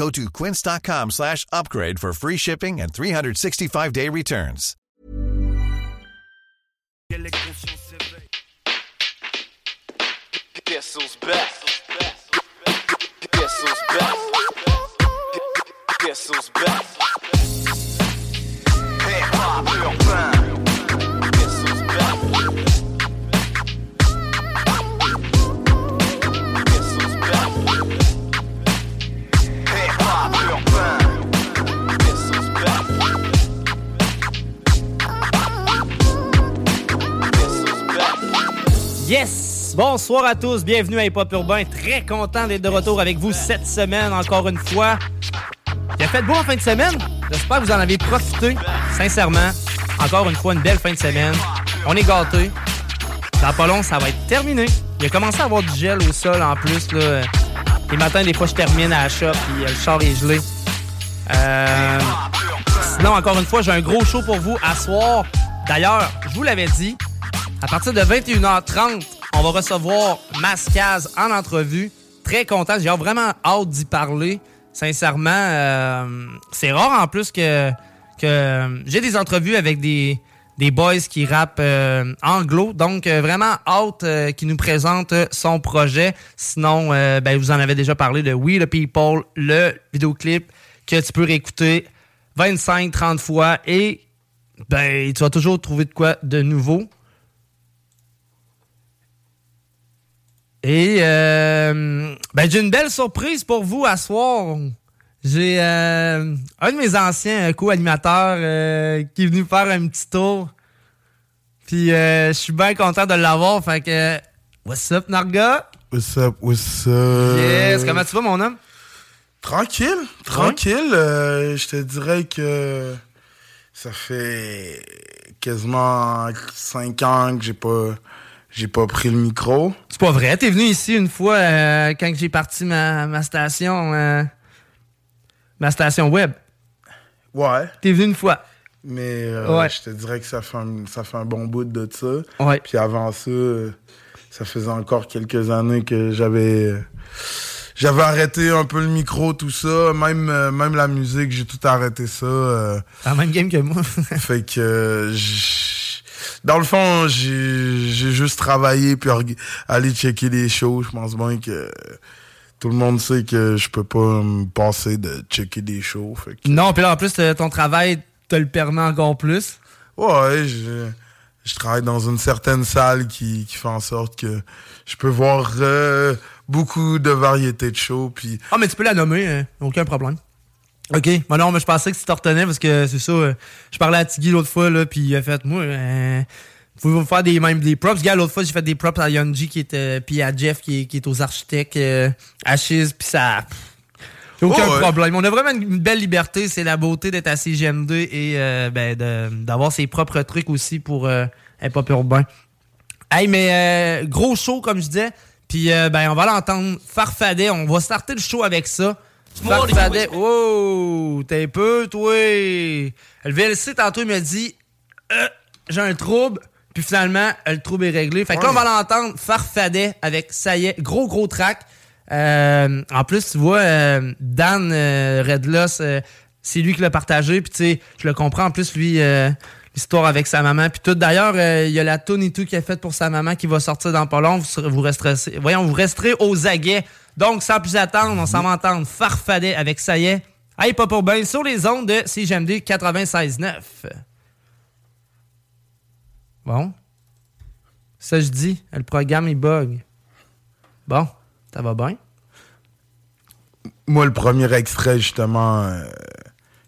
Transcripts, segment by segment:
Go to quince.com slash upgrade for free shipping and 365-day returns. Guess who's? Guess who's? Guess who's? Yes! Bonsoir à tous, bienvenue à Hip Hop Urbain. Très content d'être de retour avec vous cette semaine, encore une fois. Il a fait beau en fin de semaine. J'espère que vous en avez profité. Sincèrement, encore une fois, une belle fin de semaine. On est gâtés. Dans pas long, ça va être terminé. Il a commencé à avoir du gel au sol en plus. Là. Les matins, des fois, je termine à la shop puis euh, le char est gelé. Euh, Sinon, encore une fois, j'ai un gros show pour vous à soir. D'ailleurs, je vous l'avais dit, à partir de 21h30, on va recevoir Mascaz en entrevue. Très content, j'ai vraiment hâte d'y parler. Sincèrement, euh, c'est rare en plus que, que j'ai des entrevues avec des, des boys qui rappent euh, anglo. Donc, euh, vraiment hâte euh, qu'il nous présente son projet. Sinon, euh, ben, vous en avez déjà parlé de We the People, le vidéoclip que tu peux réécouter 25-30 fois et ben, tu vas toujours trouver de quoi de nouveau. Et euh, ben, j'ai une belle surprise pour vous à soir. J'ai euh, un de mes anciens co-animateurs euh, qui est venu faire un petit tour. Puis euh, je suis bien content de l'avoir. Fait que, what's up, Narga? What's up, what's up? Yes, comment tu vas, mon homme? Tranquille, tranquille. euh, je te dirais que ça fait quasiment 5 ans que j'ai pas, j'ai pas pris le micro. C'est pas vrai, t'es venu ici une fois euh, quand j'ai parti ma, ma station. euh, ma station web. Ouais, T'es venu une fois. mais euh, Ouais. je te dirais que ça fait, un, ça fait un bon bout de ça. Ouais. Puis avant ça, ça faisait encore quelques années que j'avais j'avais arrêté un peu le micro, tout ça. Même, même la musique, j'ai tout arrêté ça. euh, Dans le même game que moi. Fait que dans le fond, j'ai juste travaillé puis aller checker des shows. Je pense bien que tout le monde sait que je peux pas me passer de checker des shows. Fait que, non, puis là, en plus, ton travail te le permet encore plus. ouais, je, je travaille dans une certaine salle qui, qui fait en sorte que je peux voir euh, beaucoup de variétés de shows. Puis Ah, mais tu peux la nommer, euh, aucun problème. OK. Bon, non, mais je pensais que tu te retenais parce que c'est ça. euh, je parlais à Tiggy l'autre fois, là, puis il a fait, moi, euh, vous pouvez faire des, même des props. Gars, l'autre fois, j'ai fait des props à Yonji qui était, puis à Jeff qui est, qui est aux architectes, euh, à Chiz, puis ça. aucun Oh, ouais. problème. On a vraiment une, belle liberté. C'est la beauté d'être à CGM2 et euh, ben, d'avoir ses propres trucs aussi pour euh, être pas urbain. Hey, mais euh, gros show, comme je disais. Puis, euh, ben, on va l'entendre. Farfadet, on va starter le show avec ça. Farfadet, wow, t'es peu, toi. Le VLC, tantôt, il m'a dit, Euh, j'ai un trouble. Puis finalement, euh, le trouble est réglé. Fait que là, on va l'entendre. Farfadet avec, ça y est, gros, gros track. Euh, en plus, tu vois, euh, Dan Redloss, c'est lui qui l'a partagé. Puis tu sais, je le comprends. En plus, lui, l'histoire avec sa maman. Puis tout. D'ailleurs, euh, il y a la tune et tout qu'il a faite pour sa maman qui va sortir dans pas long. Vous, serez- vous resterez, voyons, vous resterez aux aguets. Donc, sans plus attendre, on s'en va entendre Farfadet avec ça y est. Hey, pas pour bien sur les ondes de CGMD 96.9. Bon. Ça, je dis, le programme, il bug. Bon, ça va bien? Moi, le premier extrait, justement, euh,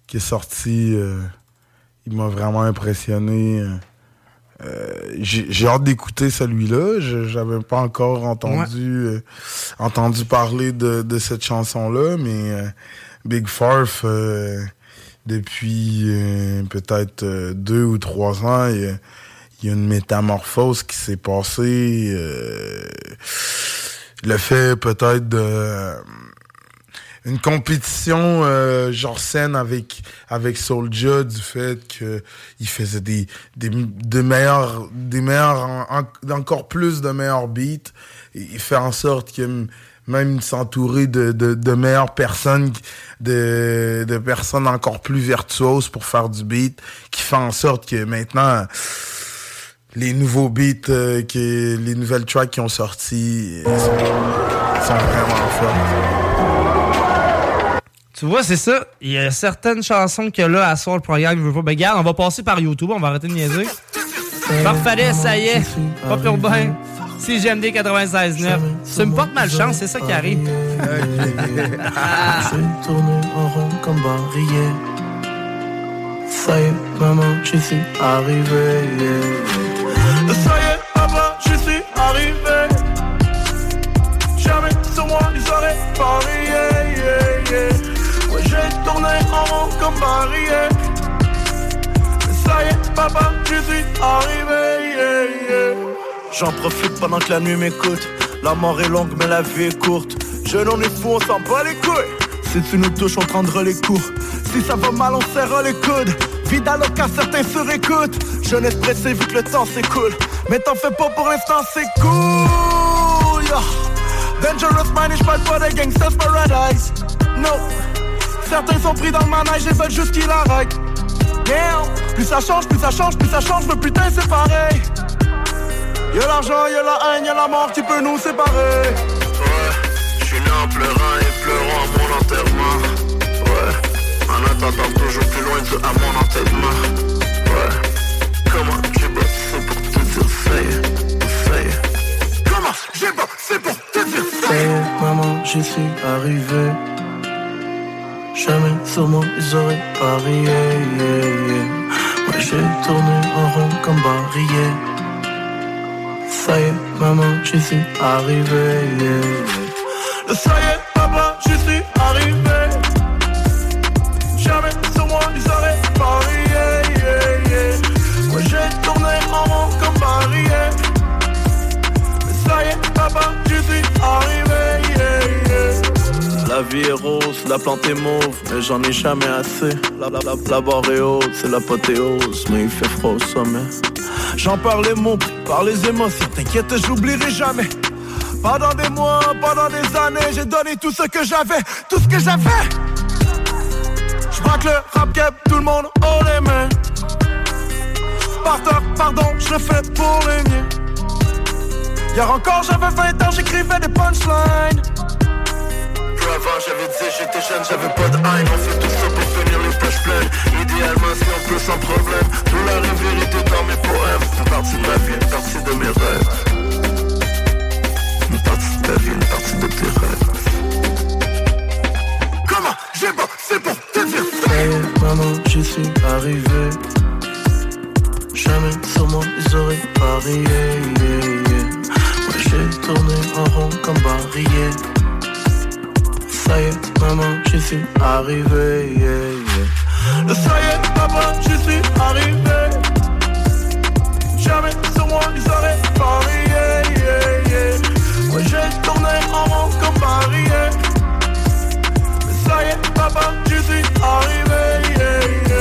qui est sorti, euh, il m'a vraiment impressionné. Euh, j'ai j'ai hâte d'écouter celui-là. J'avais pas encore entendu euh, entendu parler de, de cette chanson-là, mais euh, Big Farf, euh, depuis euh, peut-être euh, deux ou trois ans, il y y a une métamorphose qui s'est passée. euh, le fait peut-être de une compétition euh, genre scène avec avec Soulja du fait que il faisait des des, des meilleurs des meilleurs en- en- encore plus de meilleurs beats. Et il fait en sorte que même s'entourer de, de, de meilleures personnes de, de personnes encore plus virtuoses pour faire du beat qui fait en sorte que maintenant les nouveaux beats euh, que les nouvelles tracks qui ont sorti euh, sont, sont vraiment fortes Tu vois, c'est ça. Il y a certaines chansons que là, à soir, le programme, il veut pas. Ben, regarde, on va passer par YouTube, on va arrêter de niaiser. Parfait, ça y est. Pas plus bien. Si GMD 96.9. Tu me portes malchance, c'est ça qui arrive. J'ai tourné en rond comme barillet. Ça y est, maman, j'y suis arrivé. Ça y est, papa, j'y suis arrivé. Jamais sur moi, ils auraient parié. Tourné en rond comme. Ça y est, papa, j'y suis arrivé. J'en profite pendant que la nuit m'écoute. La mort est longue, mais la vie est courte. Jeune, on est fou, on s'en bat les couilles. Si tu nous touches, on prendra les coups. Si ça va mal, on serra les coudes. Vide à l'oca, certains se réécoutent. Jeunesse pressée vu que le temps s'écoule. Mais t'en fais pas pour l'instant, c'est cool. Dangerous mind, je parle pas de gangsters paradise. No. Certains sont pris dans le manège et veulent juste qu'il arrête. Damn. Plus ça change, plus ça change, plus ça change, mais putain, c'est pareil. Y'a l'argent, y'a la haine, y'a la mort qui peut nous séparer. Ouais, je suis né en pleurant et pleurant à mon enterrement. Ouais, en attendant toujours plus loin de à mon enterrement. Ouais, comment j'ai bossé pour te dire ça y est, ça y est. Comment j'ai bossé pour te dire ça Ça? Y y est. est, maman, j'y suis arrivé. Jamais sur moi, ils auraient parié. Yeah, yeah. Ouais, j'ai tourné en rond comme barillet. Ça y est, maman, j'y suis arrivé. yeah, yeah. Ça y est, papa, j'y suis arrivé. Jamais sur moi, ils auraient parié. Ouais, j'ai tourné en rond comme barillet. Ça y est, papa, j'y suis arrivé. La vie est rose, la plante est mauve, mais j'en ai jamais assez. La, la, la, la barre haute, c'est l'apothéose, mais il fait froid au sommet. J'en parle les mots, par les émotions, t'inquiète, j'oublierai jamais. Pendant des mois, pendant des années, j'ai donné tout ce que j'avais, tout ce que j'avais. J'braque le rap cap, tout le monde haut les mains. Pardon, pardon, je le fais pour les miens. Hier encore, j'avais 20 ans, j'écrivais des punchlines. Avant j'avais dit j'étais jeune, j'avais pas de haine On fait tout ça pour finir les poches pleines. Idéalement si on peut sans problème. Tout la vérité dans mes poèmes. Une partie de ma vie, une partie de mes rêves. Une partie de ta vie, une partie de tes rêves. Comment j'ai bossé pour te dire ça? Ça y est, maman, j'y suis arrivé. Jamais sur moi, ils auraient parié. Ouais, j'ai tourné en rond comme barillet. Ça y est, maman, j'y suis arrivé. Yeah, yeah. Ça y est, papa, j'y suis arrivé. Jamais sur moi, ils auraient parié. Yeah. Ouais, j'ai tourné en rond comme barillet. Ça y est, papa, j'y suis arrivé.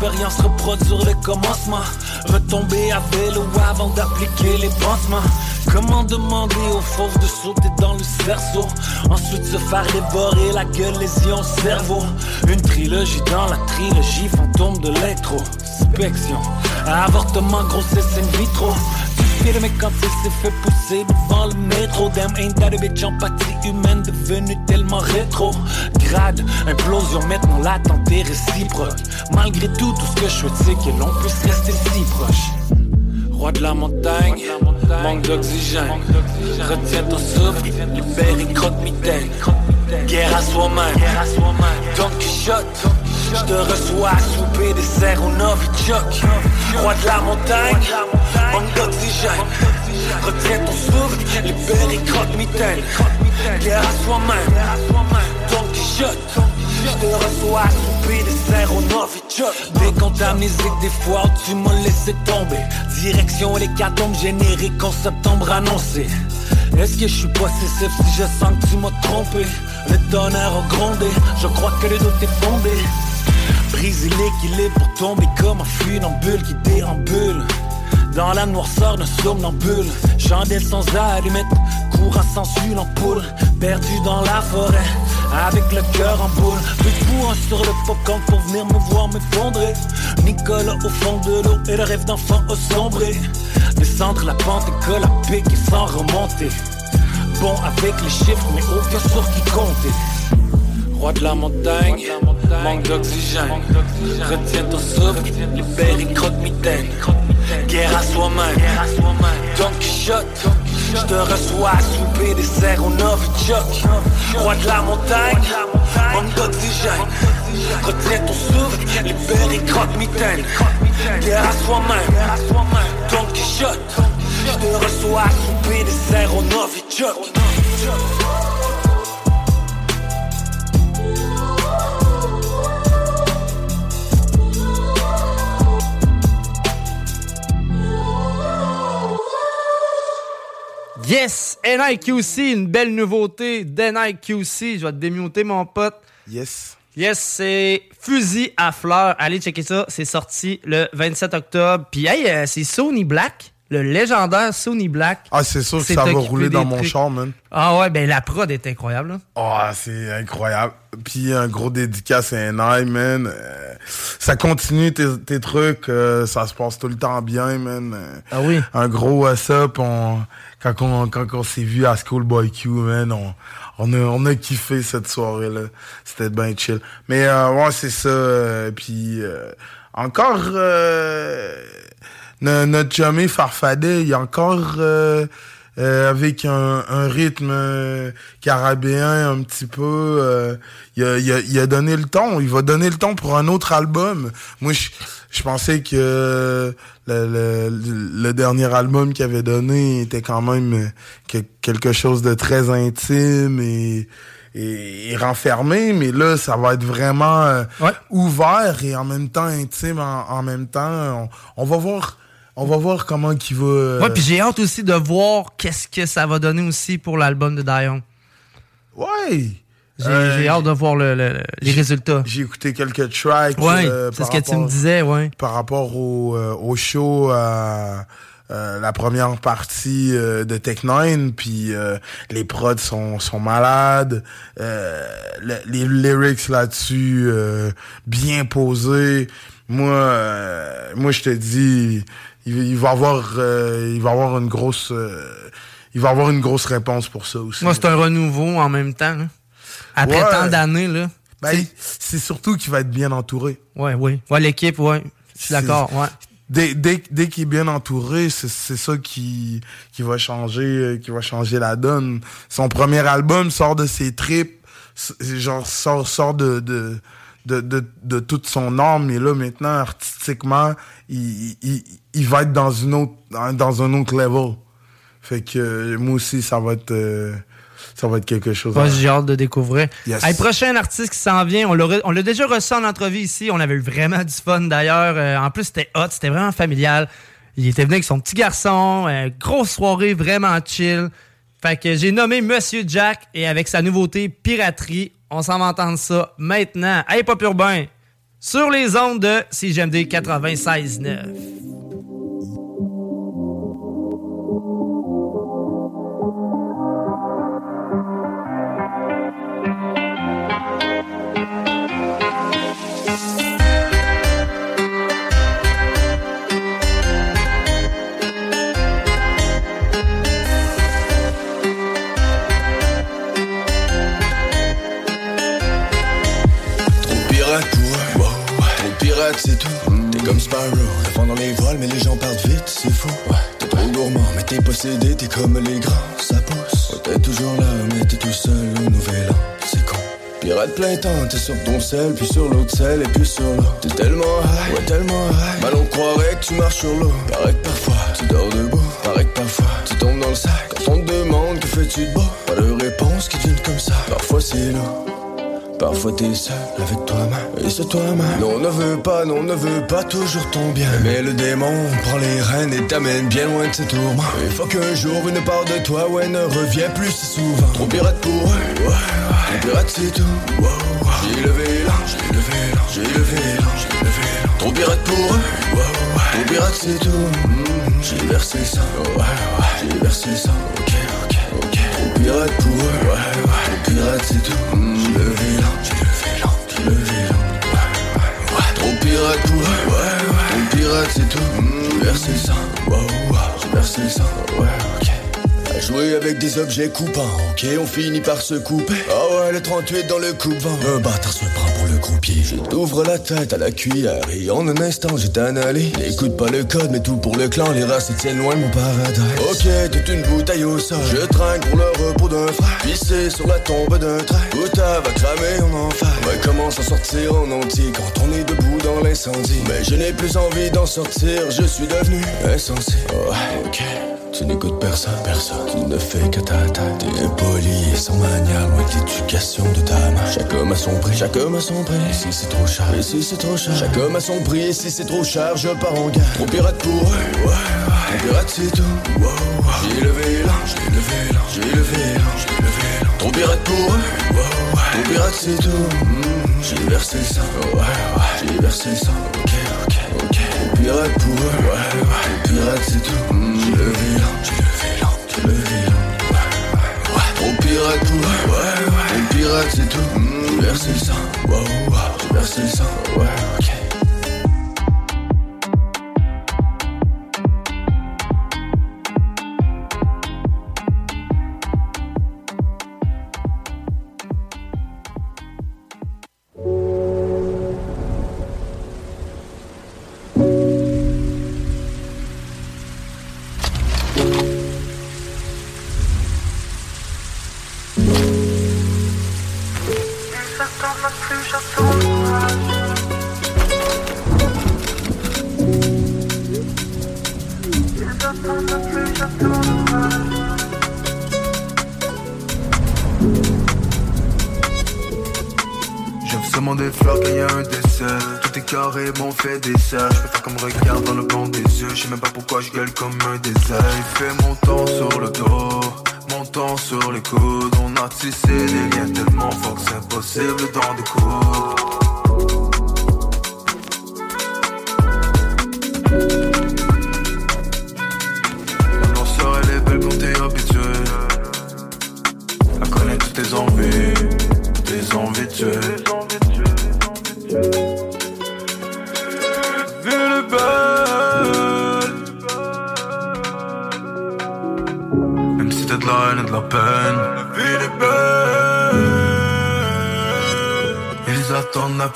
Gagner en expérience, reproduire le commencement. Retomber à vélo avant d'appliquer les pansements. Comment demander aux fauves de sauter dans le cerceau? Ensuite se faire dévorer la gueule, les ions cerveau. Une trilogie dans la trilogie, fantôme de l'introspection Avortement, grossesse in vitro mais quand il fait pousser devant le métro Damn, ain't that a bitch, empathie humaine devenue tellement rétro? Grade, implosion, maintenant l'attente est réciproque Malgré tout, tout ce que je souhaite c'est que l'on puisse rester si proche Roi de la montagne, manque d'oxygène. Retiens ton souffle, libère et croque-mitaine. Guerre à soi-même, Don Quichotte. Je te reçois à souper des serres au Novichok. Roi de la montagne, manque d'oxygène. Retiens ton souffle, libère et croque-mitaine. Guerre à soi-même, Don Quichotte. Je te reçois à souper des serres au Novichok. Décontamnésique des fois où tu m'as laissé tomber. Direction les catombes génériques en septembre annoncé. Est-ce que je suis possessif si je sens que tu m'as trompé? Le tonnerre a grondé, je crois que le doute est fondé Briser l'équilibre pour tomber comme un funambule qui déambule. Dans la noirceur d'un somnambule Chandelle sans allumette, courant sans une ampoule Perdu dans la forêt, avec le cœur en boule. Debout sur le popcorn pour venir me voir m'effondrer. Nicolas au fond de l'eau et le rêve d'enfant au sombré. Descendre la pente et que la pique et sans remonter. Bon avec les chiffres mais aucun sur qui compter Roi de la montagne, manque d'oxygène. Retiens ton souffle, libère et croque-mitaine Guerre à soi-même, Don Quichotte Je te reçois à souper des serres au Novichok. Roi de la montagne, manque d'oxygène. Retiens ton souffle, libère et croque-mitaine Guerre à soi-même, Don Quichotte Je te reçois à souper des serres au Novichok Yes! NIQC, une belle nouveauté d'NIQC. Je vais te démuter, mon pote. Yes. Yes, c'est Fusil à fleurs. Allez checker ça. C'est sorti le 27 octobre. Puis, hey, euh, c'est Sony Black, le légendaire Sony Black. Ah, c'est sûr que ça va rouler dans mon char, man. Ah ouais, ben la prod est incroyable. là. Ah, c'est incroyable. Puis un gros dédicace à NI, man. Euh, ça continue tes, tes trucs. euh, ça se passe tout le temps bien, man. Euh, Ah oui. Un gros what's up. On, quand on, quand on s'est vu à Schoolboy Q, man, on, on, a, on a kiffé cette soirée-là. C'était bien chill. Mais euh, ouais, c'est ça. euh, puis euh, encore... Euh, no- notre chumé Farfadet, il a encore... euh, euh, avec un, un rythme carabéen un petit peu. il, a, il a- il a donné le ton. Il va donner le ton pour un autre album. Moi, je, je pensais que le, le, le dernier album qu'il avait donné était quand même euh, que- quelque chose de très intime et, et, et renfermé. Mais là, ça va être vraiment euh, Ouais. ouvert et en même temps intime en, en même temps. On, on va voir. On va voir comment qu'il va. euh, Ouais, puis j'ai hâte aussi de voir qu'est-ce que ça va donner aussi pour l'album de Dion. Ouais. J'ai Euh, j'ai hâte de voir le- le- les résultats. J'ai écouté quelques tracks. Euh, c'est ce que tu me disais, ouais. Par rapport au, euh, au show, euh, euh, la première partie euh, de Tech 9, puis euh, les prods sont, sont malades. euh, le- les lyrics là-dessus, euh, bien posés. Moi, euh, moi je te dis, il, il va avoir, euh, il va avoir une grosse, euh, il va avoir une grosse réponse pour ça aussi. Moi, c'est un renouveau en même temps. là. Après Ouais. tant d'années, là. Ben, c'est surtout qu'il va être bien entouré. Ouais, oui. Ouais, l'équipe, ouais. Je suis d'accord, ouais. Dès, dès, dès qu'il est bien entouré, c'est c'est ça qui, qui va changer euh, qui va changer la donne. Son premier album sort de ses tripes, genre sort, sort de, de, de, de, de toute son âme, mais là maintenant artistiquement, il, il, il va être dans une autre dans un autre level. Fait que euh, moi aussi ça va être euh, ça va être quelque chose. J'ai hâte de découvrir. Yes. Hey, prochain artiste qui s'en vient, on l'a re- on l'a déjà reçu en entrevue ici. On avait eu vraiment du fun d'ailleurs. Euh, en plus, c'était hot, c'était vraiment familial. Il était venu avec son petit garçon. euh, grosse soirée, vraiment chill. Fait que j'ai nommé Monsieur Jack et avec sa nouveauté Piraterie, on s'en va entendre ça maintenant. Hey, Pop Urbain, sur les ondes de CGMD 96.9. comme Sparrow, dans les voiles, mais les gens partent vite, c'est fou. Ouais. T'es trop gourmand, mais t'es possédé, t'es comme les grands, ça pousse. Ouais, t'es toujours là, mais t'es tout seul au nouvel an, c'est con. Pirate plein temps, t'es sur ton sel, puis sur l'autre sel, et puis sur l'eau. T'es tellement high, ouais, tellement high. Mal on croirait que tu marches sur l'eau. Paraît que parfois, tu dors debout. Paraît que parfois, tu tombes dans le sac. Quand on te demande que fais-tu de beau, pas de réponse qui viennent comme ça. Parfois c'est lourd. Parfois t'es seul avec toi-même Et c'est toi-même Non on ne veut pas, non on ne veut pas toujours ton bien. Mais le démon prend les rênes et t'amène bien loin de ses tourments. Il faut qu'un jour une part de toi ouais ne revient plus si souvent. Trop pirate pour eux, ouais, ouais. Pirate c'est tout, wow. J'ai levé l'an, j'ai levé l'an, j'ai levé l'an, j'ai levé l'an Trop pirate pour eux, ouais. Trop pirate c'est tout, mm, j'ai versé ça. J'ai versé ça, pirate pour eux, ouais, ouais. Trop pirate c'est tout, mm, j'ai levé l'an, j'ai levé l'an, j'ai levé l'an Ouais. Trop pirate pour eux, ouais. Trop pirate c'est tout, mm, j'ai versé ça, wow, wow. J'ai versé ça, ouais, à jouer avec des objets coupants, ok, on finit par se couper. Ah ouais, le 38 dans le coupe-vent. Un bâtard se prend pour le croupier. Je t'ouvre la tête à la cuillère et en un instant j'ai t'annalé. N'écoute pas le code, mais tout pour le clan, les races tiennent loin mon paradis. Ok, toute une bouteille au sol. Je trinque pour le repos d'un frère. Pissé sur la tombe d'un train. Bouta va cramer en enfer. Ouais, comment s'en sortir en entier quand on est debout dans l'incendie? Mais je n'ai plus envie d'en sortir, je suis devenu insensé. Ouais, ok. Tu n'écoutes personne, personne. Tu ne fais que ta tête. T'es impoli et sans manière, loin l'éducation de ta. Chaque homme a son prix, chaque homme a son prix. Ici c'est trop cher, ici c'est trop cher. Chaque homme a son prix, ici c'est trop cher. Je pars en guerre. Trop pirate pour eux, ouais, ouais. Pirate c'est tout, wow. J'ai levé l'an, j'ai levé l'an, j'ai levé l'an, j'ai levé l'an. Trop pirate pour eux, wow, ouais. Trop pirate c'est tout, mm, j'ai versé ça, ouais, ouais. J'ai versé ça, ok, ok, ok. Trop pirate pour eux, ouais, ouais. Pirate c'est tout, mm, j'ai levé l'an, j'ai levé l'an, j'ai levé l'an. Ouais, ouais, ouais. Trop pirate eux, ouais, ouais. Trop pirate c'est tout, mm, j'ai versé ça, wow, wow. J'ai versé ça, ouais, ok. Des fleurs quand y a un décès. Tout est carré, mon fait des serres. Je faire comme regarde dans le blanc des yeux. Je sais même pas pourquoi je gueule comme un désert. Il fait mon temps sur le dos, sur les coudes. On a tissé des liens tellement forts que c'est impossible d'en découdre. Habitué à connaître toutes tes envies, tes envies de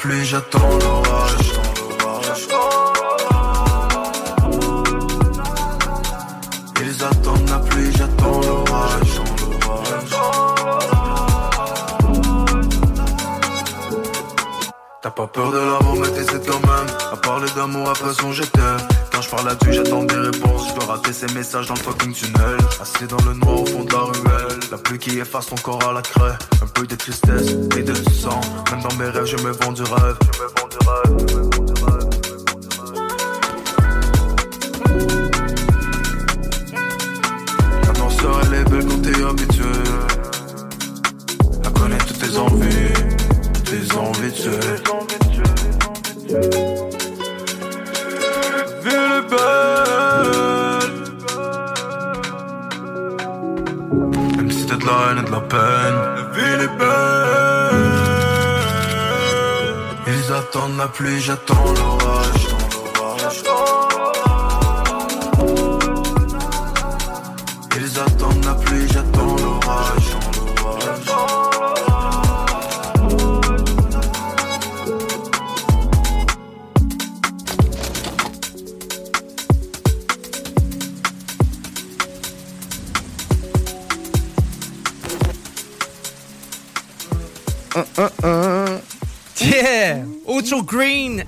pluie, j'attends l'orage. Ils attendent la pluie, j'attends l'orage. T'as pas peur de l'amour, mais t'essaies quand même. À parler d'amour, après son je t'aime. Je parle là-dessus, j'attends des réponses. Je peux rater ces messages dans le fucking tunnel. Assis dans le noir au fond de la ruelle. La pluie qui efface ton corps à la craie. Un peu de tristesse et de sang. Même dans mes rêves, je me vends du rêve. Pluie, j'attends l'orage.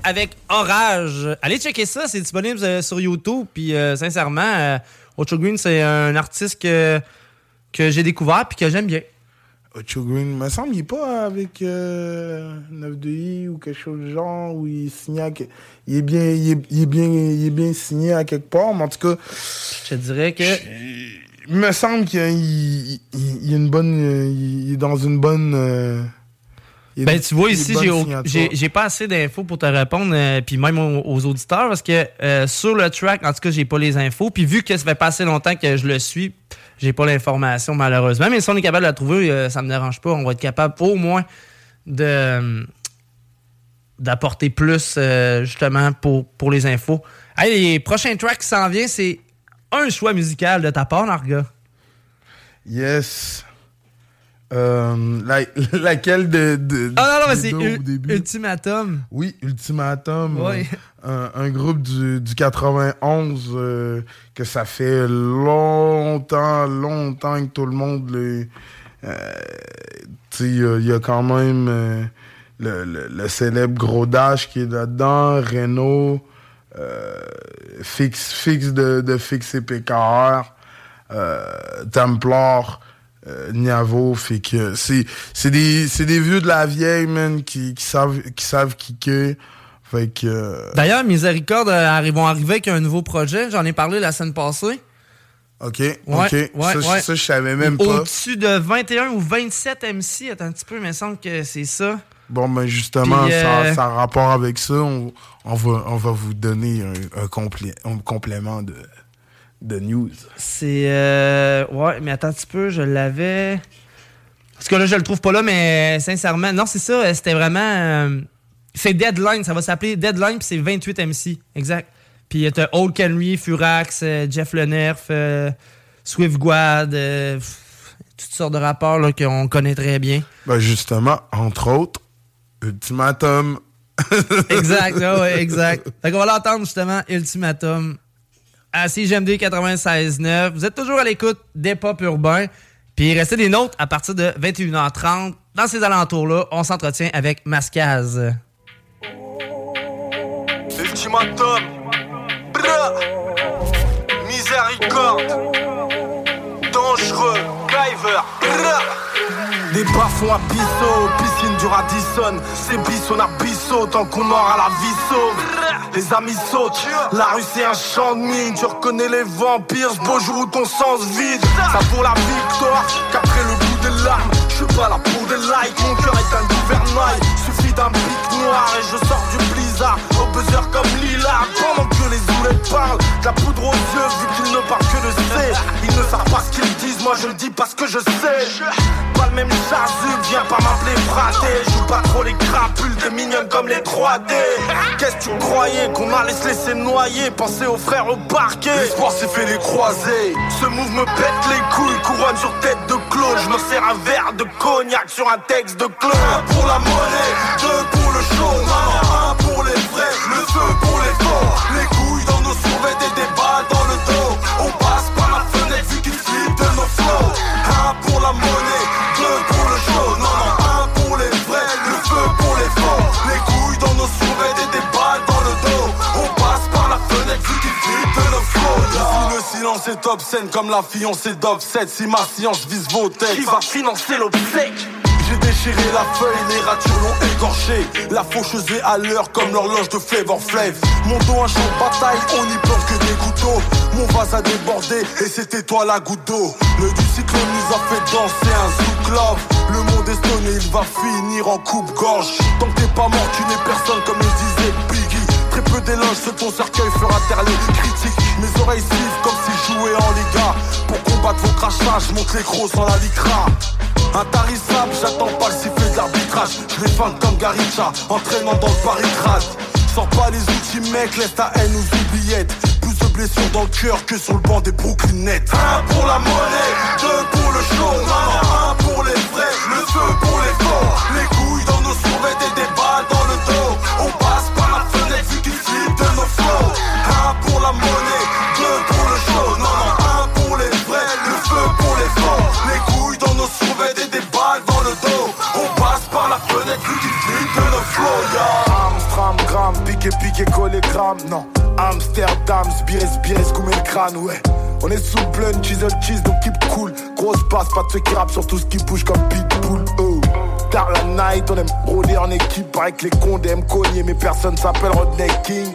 Avec Orage. Allez checker ça, c'est disponible euh, sur YouTube. Puis euh, sincèrement, euh, Ocho Green, c'est un artiste que, que j'ai découvert puis que j'aime bien. Ocho Green, me semble, il est pas avec euh, 9DI ou quelque chose du genre, où il à que- il est bien, il est, il est bien, il est bien signé à quelque part, mais en tout cas, Je te dirais que. il me semble qu'il une bonne, il est dans une bonne. Ben, tu vois, ici, j'ai pas assez d'infos pour te répondre, euh, puis même aux, aux auditeurs, parce que euh, sur le track, en tout cas, j'ai pas les infos. Puis vu que ça fait pas assez longtemps que je le suis, j'ai pas l'information, malheureusement. Mais si on est capable de la trouver, euh, ça me dérange pas. On va être capable au moins de d'apporter plus, euh, justement, pour, pour les infos. Hey, les prochains tracks qui s'en viennent, c'est un choix musical de ta part, Narga. Yes. Euh, la- laquelle de, de Ah non, non, mais c'est? Ultimatum. Oui, Ultimatum. Ouais. euh, un, un groupe du, du 91 euh, que ça fait longtemps, longtemps que tout le monde le. tu sais, il y a- quand même le, le- le célèbre Gros Dash qui est là-dedans, Renault, Fix, Fix de, de Fix et PKR, Templar. Euh, Niavo, fait que c'est c'est des c'est des vieux de la vieille man qui, qui savent qui savent kicker. Fait que euh, D'ailleurs, Miséricorde euh, vont arriver avec un nouveau projet. J'en ai parlé la semaine passée. OK, Ouais, OK. ouais, ça, ouais. ça, je savais même pas. Au-dessus de 21 ou 27 MC. Attends un petit peu, il me semble que c'est ça. Bon, ben justement, ça, euh, ça a rapport avec ça. On, on va, on va vous donner un, un, complé- un complément de, de news. C'est. euh, Ouais, mais attends un petit peu, je l'avais. Parce que là, je le trouve pas là, mais sincèrement, non, c'est ça. euh, C'était vraiment. euh, C'est Deadline, ça va s'appeler Deadline, puis c'est 28 MC. Exact. Puis t'as Old Henry, Furax, euh, Jeff Lenerf, euh, Swift Guad, euh, toutes sortes de rappeurs là, qu'on connaît très bien. Ben justement, entre autres, Ultimatum. Exact, ouais, ouais, exact. Fait qu'on va l'entendre justement, Ultimatum, à CGMD 96.9. Vous êtes toujours à l'écoute des pop urbains. Puis restez des nôtres à partir de 21h30. Dans ces alentours-là, on s'entretient avec Mascaz. Ultimatum. Miséricorde. Dangereux. Driver. Bra. Des bas-fonds à Bissau, piscine du Radisson C'est Bisson à Bissau, tant qu'on aura la vie sauve Les amis sautent, la rue c'est un champ de mine. Tu reconnais les vampires, ce beau jour où ton sens vide. Ça vaut la victoire, qu'après le goût des larmes. Je suis pas là pour des likes, mon cœur est un gouvernail. Suffit d'un pic noir et je sors du blizzard. Au buzzer comme Lila, les oulets parlent. De la poudre aux yeux, vu qu'ils ne parlent que de C Ils ne savent pas ce qu'ils disent, moi je le dis parce que je sais. Pas le même charzu, viens pas m'appeler fraté. Joue pas trop les crapules, t'es mignonne comme les 3D Qu'est-ce que tu croyais qu'on allait se laisser noyer? Pensez aux frères au parquet. L'espoir s'est fait les croisés Ce move me pète les couilles, couronne sur tête de Claude Je me sers un verre de cognac sur un texte de Claude Un pour la monnaie, deux pour le Non, un pour les vrais, le feu pour les forts silence est obscène comme la fiancée d'Offset. Si ma science vise vos têtes Qui va financer l'obsèque? j'ai déchiré la feuille, les ratures l'ont égorché La faucheuse est à l'heure comme l'horloge de Flavor Flav. Mon dos un champ de bataille, on n'y plante que des couteaux Mon vase a débordé et c'était toi la goutte d'eau. Le du cyclone nous a fait danser un zouk-love Le monde est sonné, il va finir en coupe-gorge. Tant que t'es pas mort, tu n'es personne comme le disait Biggie très peu d'éloges, ce ton cercueil fera taire les critiques. Mes oreilles suivent comme si jouais en Liga. Pour combattre vos crachats, je monte les gros sans la licra. Intarissable, j'attends pas le sifflet de l'arbitrage. Je les feinte comme Garicha, entraînant dans le paritrage. Sors pas les outils, mec, laisse ta haine aux oubliettes. Plus de blessures dans le cœur que sur le banc des Brooklyn Nets. Un pour la monnaie, deux pour le show, un pour les vrais, le feu pour les forts, les couilles dans nos survêtes et des piqué, piqué, collé, gramme, non. Amsterdam, spires, spires, comme le crâne, ouais. On est sous plein, chisel, cheese, donc keep cool. Grosse passe, pas de ceux qui rappent sur tout ce qui bouge comme pitbull, oh. Tard la night, on aime rôder en équipe, que les condés aiment cogner, mais personne s'appelle Rodney King.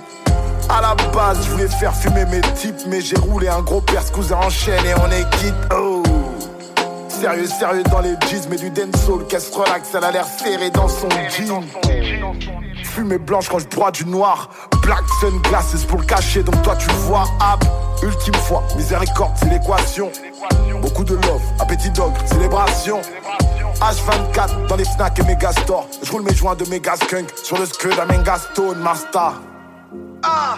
À la base, je voulais faire fumer mes types, mais j'ai roulé un gros perscousin en chaîne et on est quitte, oh. Sérieux, sérieux dans les jeans, mais du dancehall, caisse relax, elle a l'air serrée dans son jean. Fumée blanche quand je bois du noir. Black sunglasses pour le cacher, donc toi tu vois. App, ultime fois, miséricorde, c'est l'équation. Beaucoup de love, appétit dog, célébration. H24 dans les snacks et méga stores. Je roule mes joints de méga skunk sur le scud d'un méga stone, Master. Ah!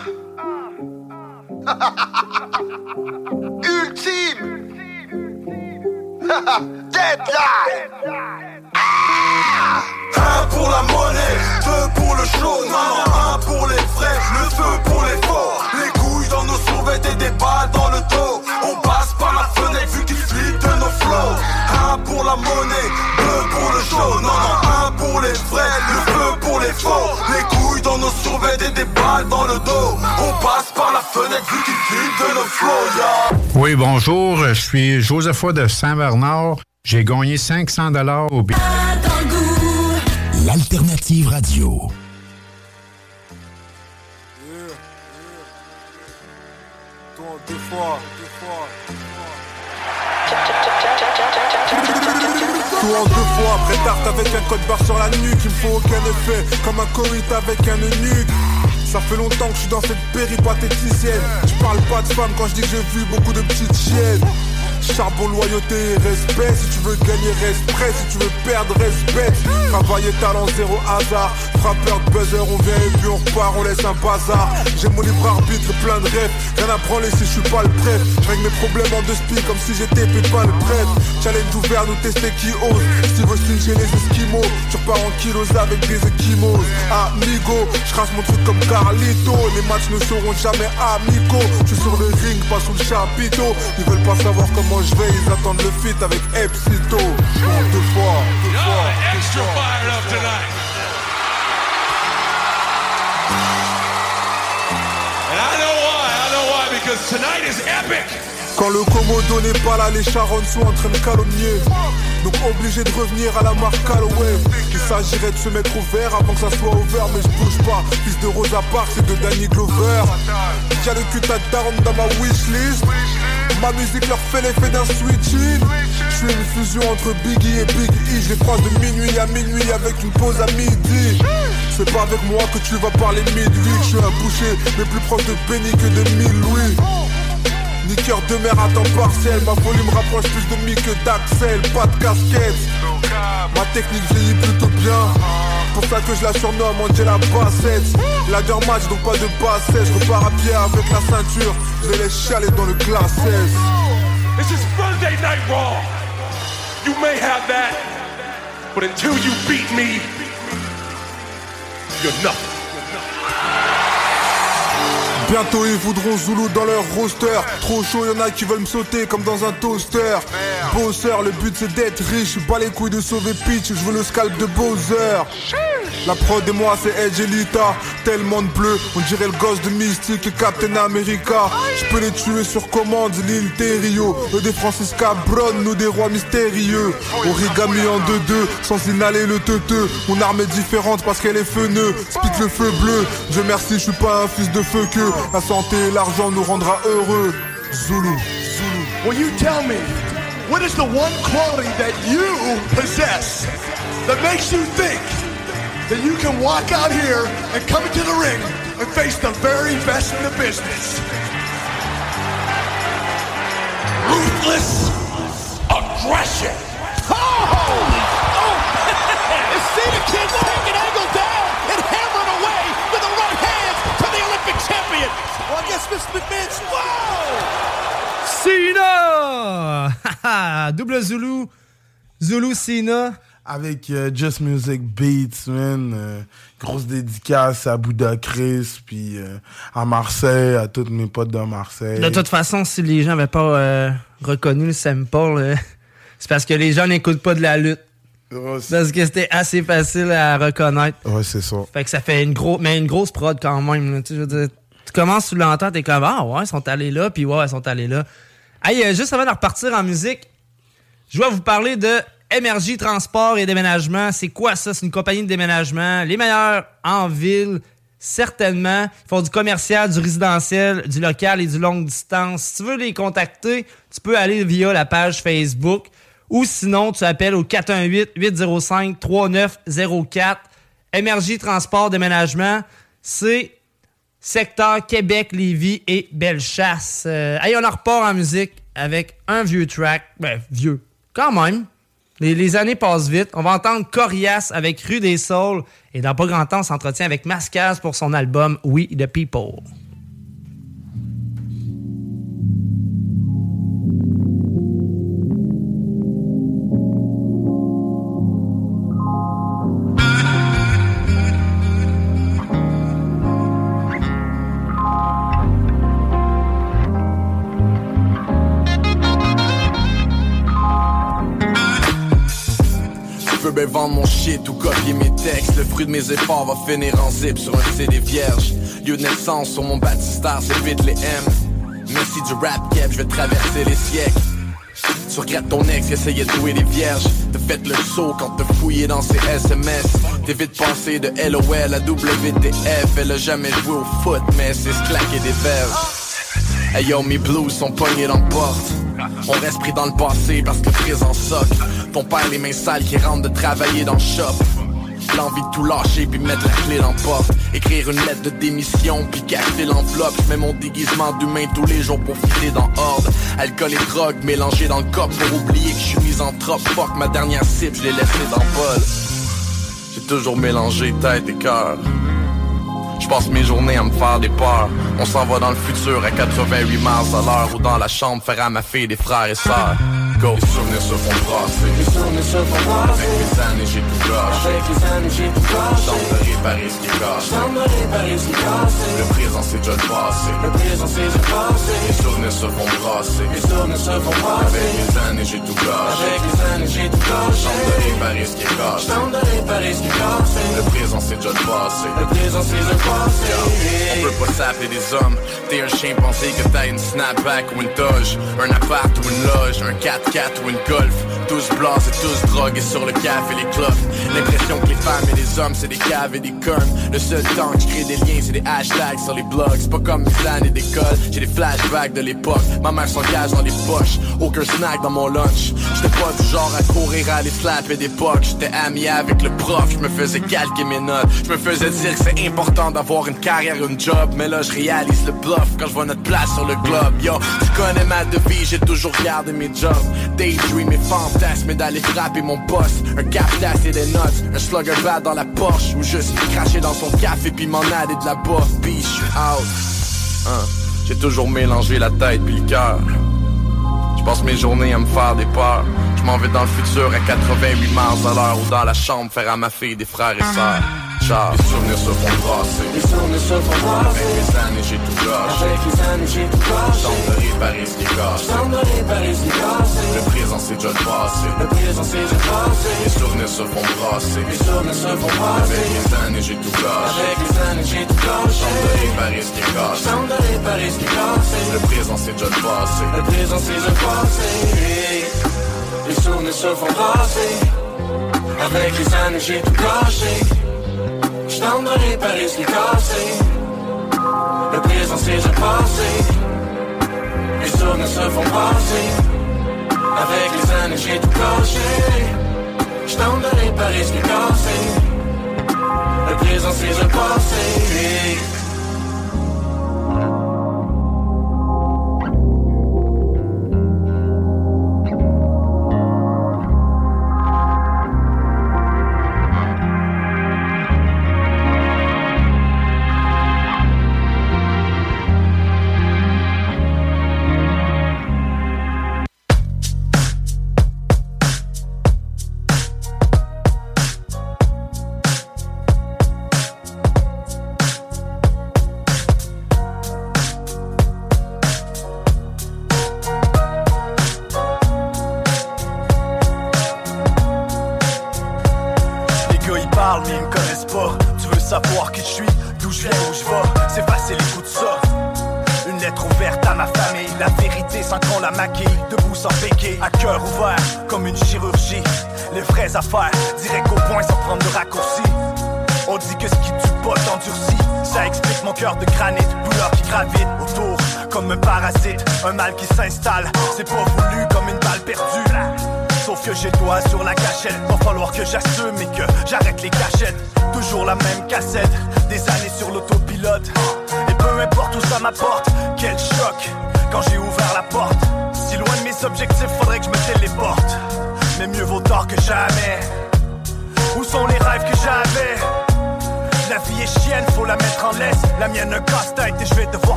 ultime! Deadline! Un pour la monnaie, deux pour le show, un pour les vrais, le feu pour les forts, les couilles dans nos survêtes et des balles dans le dos. Pour la monnaie, deux pour le show, non, non, un pour les vrais, le feu pour les forts, les couilles dans nos survêtes et des balles dans le dos. On passe par la fenêtre vu flippent de nos flots, yeah. Oui, bonjour, je suis Josepha de Saint-Bernard. J'ai gagné 500 dollars au billet. L'alternative radio. Toi, deux fois, Tout en deux fois, après tarte avec un code barre sur la nuque, il me faut aucun effet, comme un coït avec un eunuque. Ça fait longtemps que je suis dans cette péripatéticienne. Je parle pas de femme quand je dis que j'ai vu beaucoup de petites chiennes. Charbon, loyauté, respect. Si tu veux gagner, reste prêt. Si tu veux perdre, respect. Travailler, talent, zéro hasard. Frappeur buzzer, on vient et puis on repart, on laisse un bazar. J'ai mon libre arbitre, plein de rêves. Rien à prendre si je suis pas le prêtre. Règle mes problèmes en deux spi comme si j'étais pas le prêtre. Challenge ouvert, nous tester qui ose. Steve Austin chez les Esquimaux. Tu repars en kilos avec des Esquimaux. Amigo, je mon truc comme Carlito. Les matchs ne seront jamais amicaux. Je suis sur le ring, pas sous le chapiteau. Ils veulent pas savoir comment je vais, ils attendent le feat avec Epsito. Deux fois, deux fois. extra fired up tonight. And I know why, I know why, because tonight is epic. Quand le Komodo n'est pas là, les charognes sont en train de calomnier. Donc obligé de revenir à la marque Callaway. Il s'agirait de se mettre au vert avant que ça soit ouvert, mais je bouge pas. Fils de Rosa Parks et de Danny Glover. Y'a le cul de daronne dans ma wishlist. Ma musique leur fait l'effet d'un switching. Je suis une fusion entre Biggie et Big E. Je les croise de minuit à minuit avec une pause à midi. C'est pas avec moi que tu vas parler midi. Je suis un boucher, mais plus proche de Benny que de mille. Ni cœur de mer à temps partiel. Ma folie me rapproche plus de mi que d'Axel. Pas de casquette. Ma technique vieillit plutôt bien. Pour ça que je la surnomme Angela Bassett Ladder match donc pas de bassette Je repars à pied avec la ceinture. Je vais les chialer dans le glace This is Monday Night Raw. You may have that, but until you beat me, you're nothing. Bientôt ils voudront Zulu dans leur roster. Trop chaud y'en a qui veulent me sauter comme dans un toaster. Bosseur le but c'est d'être riche. Pas les couilles de sauver Peach Je veux le scalp de Bowser La prod et moi c'est Edge Elita Tellement de bleu On dirait le gosse de Mystique et Captain America Je peux les tuer sur commande L'île Terrio Eux des Francis Cabron Nous des rois mystérieux Origami en 2-2 Sans inhaler le teuteux Mon arme est différente parce qu'elle est feneux Spit le feu bleu Dieu merci je suis pas un fils de feu que la santé et l'argent nous rendra heureux. Zulu. Zulu. Will you tell me what is the one quality that you possess that makes you think that you can walk out here and come into the ring and face the very best in the business. Ruthless aggression. Oh! Holy! Oh! Is Cena Kid taking Angle down and hammering away with the right hands to the Olympic champion? Well, I guess Mr. McMahon's. Whoa! Cena! Double Zulu. Zulu Cena. Avec euh, Just Music Beats, man. euh, grosse dédicace à Bouddha Chris, puis euh, à Marseille, à tous mes potes de Marseille. De toute façon, si les gens n'avaient pas reconnu le sample, c'est parce que les gens n'écoutent pas de la lutte. Parce que c'était assez facile à reconnaître. Ouais, c'est ça. Fait que ça fait une grosse, mais une grosse prod quand même. là, tu sais, je veux dire, tu commences sous l'entente, t'es comme ah ouais, ils sont allés là, puis ouais, ils sont allés là. Hey, juste avant de repartir en musique, je dois vous parler de MRJ Transport et Déménagement. C'est quoi ça? C'est une compagnie de déménagement. Les meilleurs en ville, certainement. Ils font du commercial, du résidentiel, du local et du longue distance. Si tu veux les contacter, tu peux aller via la page Facebook ou sinon, tu appelles au 418-805-3904. MRJ Transport Déménagement, c'est secteur Québec, Lévis et Bellechasse. Euh, hey, on en repart en musique avec un vieux track. Ben, vieux. Quand même. Les, années passent vite. On va entendre Corias avec Rue des Saules. Et dans pas grand temps, s'entretient avec Mascaz pour son album We the People. Bien vendre mon shit ou copier mes textes. Le fruit de mes efforts va finir en zip sur un CD vierge. Lieu de naissance sur mon baptistère, c'est vite les M. Messi du rap cap, je vais traverser les siècles. Tu ton ex essayait de jouer des vierges. T'as fait le saut quand t'as fouillé dans ses SMS. T'es vite passé de LOL à WTF. Elle a jamais joué au foot, mais c'est se claquer des verges. Hey mes blues sont pognés dans le porte. On reste pris dans le passé parce que présent socle. Ton père les mains sales qui rentrent de travailler dans le shop. L'envie de tout lâcher puis mettre la clé dans le porte. Écrire une lettre de démission puis cacher l'enveloppe. Je mets mon déguisement d'humain tous les jours pour filer dans Horde. Alcool et drogue mélangés dans le cop pour oublier que je suis en trop. Fuck ma dernière cible, je l'ai laissé dans le bol. J'ai toujours mélangé tête et cœur. Je passe mes journées à me faire des peurs. On s'en va dans le futur à 88 miles à l'heure ou dans la chambre faire à ma fille des frères et sœurs. Go. Les souvenirs se font brasser. Les souvenirs se font brasser. Avec les années, j'ai tout gâché. Avec les années, j'ai tout gâché. Tente de réparer ce qui est cassé. Tente de réparer ce qui est cassé. Le présent, c'est déjà le passé. Le présent, c'est déjà passé. Les souvenirs se font brasser. Les souvenirs se font brasser. Avec les années, j'ai tout gâché. Avec les années, j'ai tout gâché. Tente de réparer ce qui est cassé. Tente de réparer ce qui est cassé. Le présent, c'est déjà le passé. Le présent, c'est déjà passé. On peut pas s'appeler des hommes. T'es un chien pensé que t'as une snapback ou une toge. Un appart ou une loge. Un 4x4 une golf. Tous blancs et tous drogués sur le café et les clubs. L'impression que les femmes et les hommes c'est des caves et des connes. Le seul temps que je crée des liens c'est des hashtags sur les blogs. C'est pas comme mes années d'école. J'ai des flashbacks de l'époque. Ma mère s'engage dans les poches. Aucun snack dans mon lunch. J'étais pas du genre à courir à les slapper d'époque. J'étais ami avec le prof. Je me faisais calquer mes notes. Je me faisais dire que c'est important d'avoir une carrière, une job. Mais là je réalise le bluff quand je vois notre place sur le globe. Yo, tu connais ma devise, j'ai toujours gardé mes jobs. Daydream et fantasme d'aller frapper mon boss. Un captas et des notes, un slugger bad dans la Porsche. Ou juste cracher dans son café puis m'en aller de la bof. Puis out. Hein, J'ai toujours mélangé la tête puis le cœur. Je passe mes journées à me faire des peurs. Je m'en vais dans le futur à 88 miles à l'heure ou dans la chambre faire à ma fille des frères et sœurs. Charles, les souvenirs se font brasser. Les souvenirs se font brasser. Avec les années, j'ai tout gâché. Avec les années, j'ai tout gâché. Tente de réparer ce qui. Tente de réparer ce qui. Le présent, c'est déjà le passé. Le présent, c'est déjà le passé. Les souvenirs se font brasser. Les souvenirs se font brasser. Avec les années, j'ai tout gâché. Avec les années, j'ai tout gâché. Tente de réparer ce qui. Tente de réparer ce qui. Le présent, c'est déjà le passé. Le présent, c'est déjà le passé. Les souvenirs se font brasser. Avec les années, j'ai tout gâché. J'tente de réparer ce qui cassé. Le présent, c'est déjà passé. Les souvenirs se font brasser. Avec les années, j'ai tout gâché. J'tente de réparer ce qui cassé. Le présent, c'est déjà passé.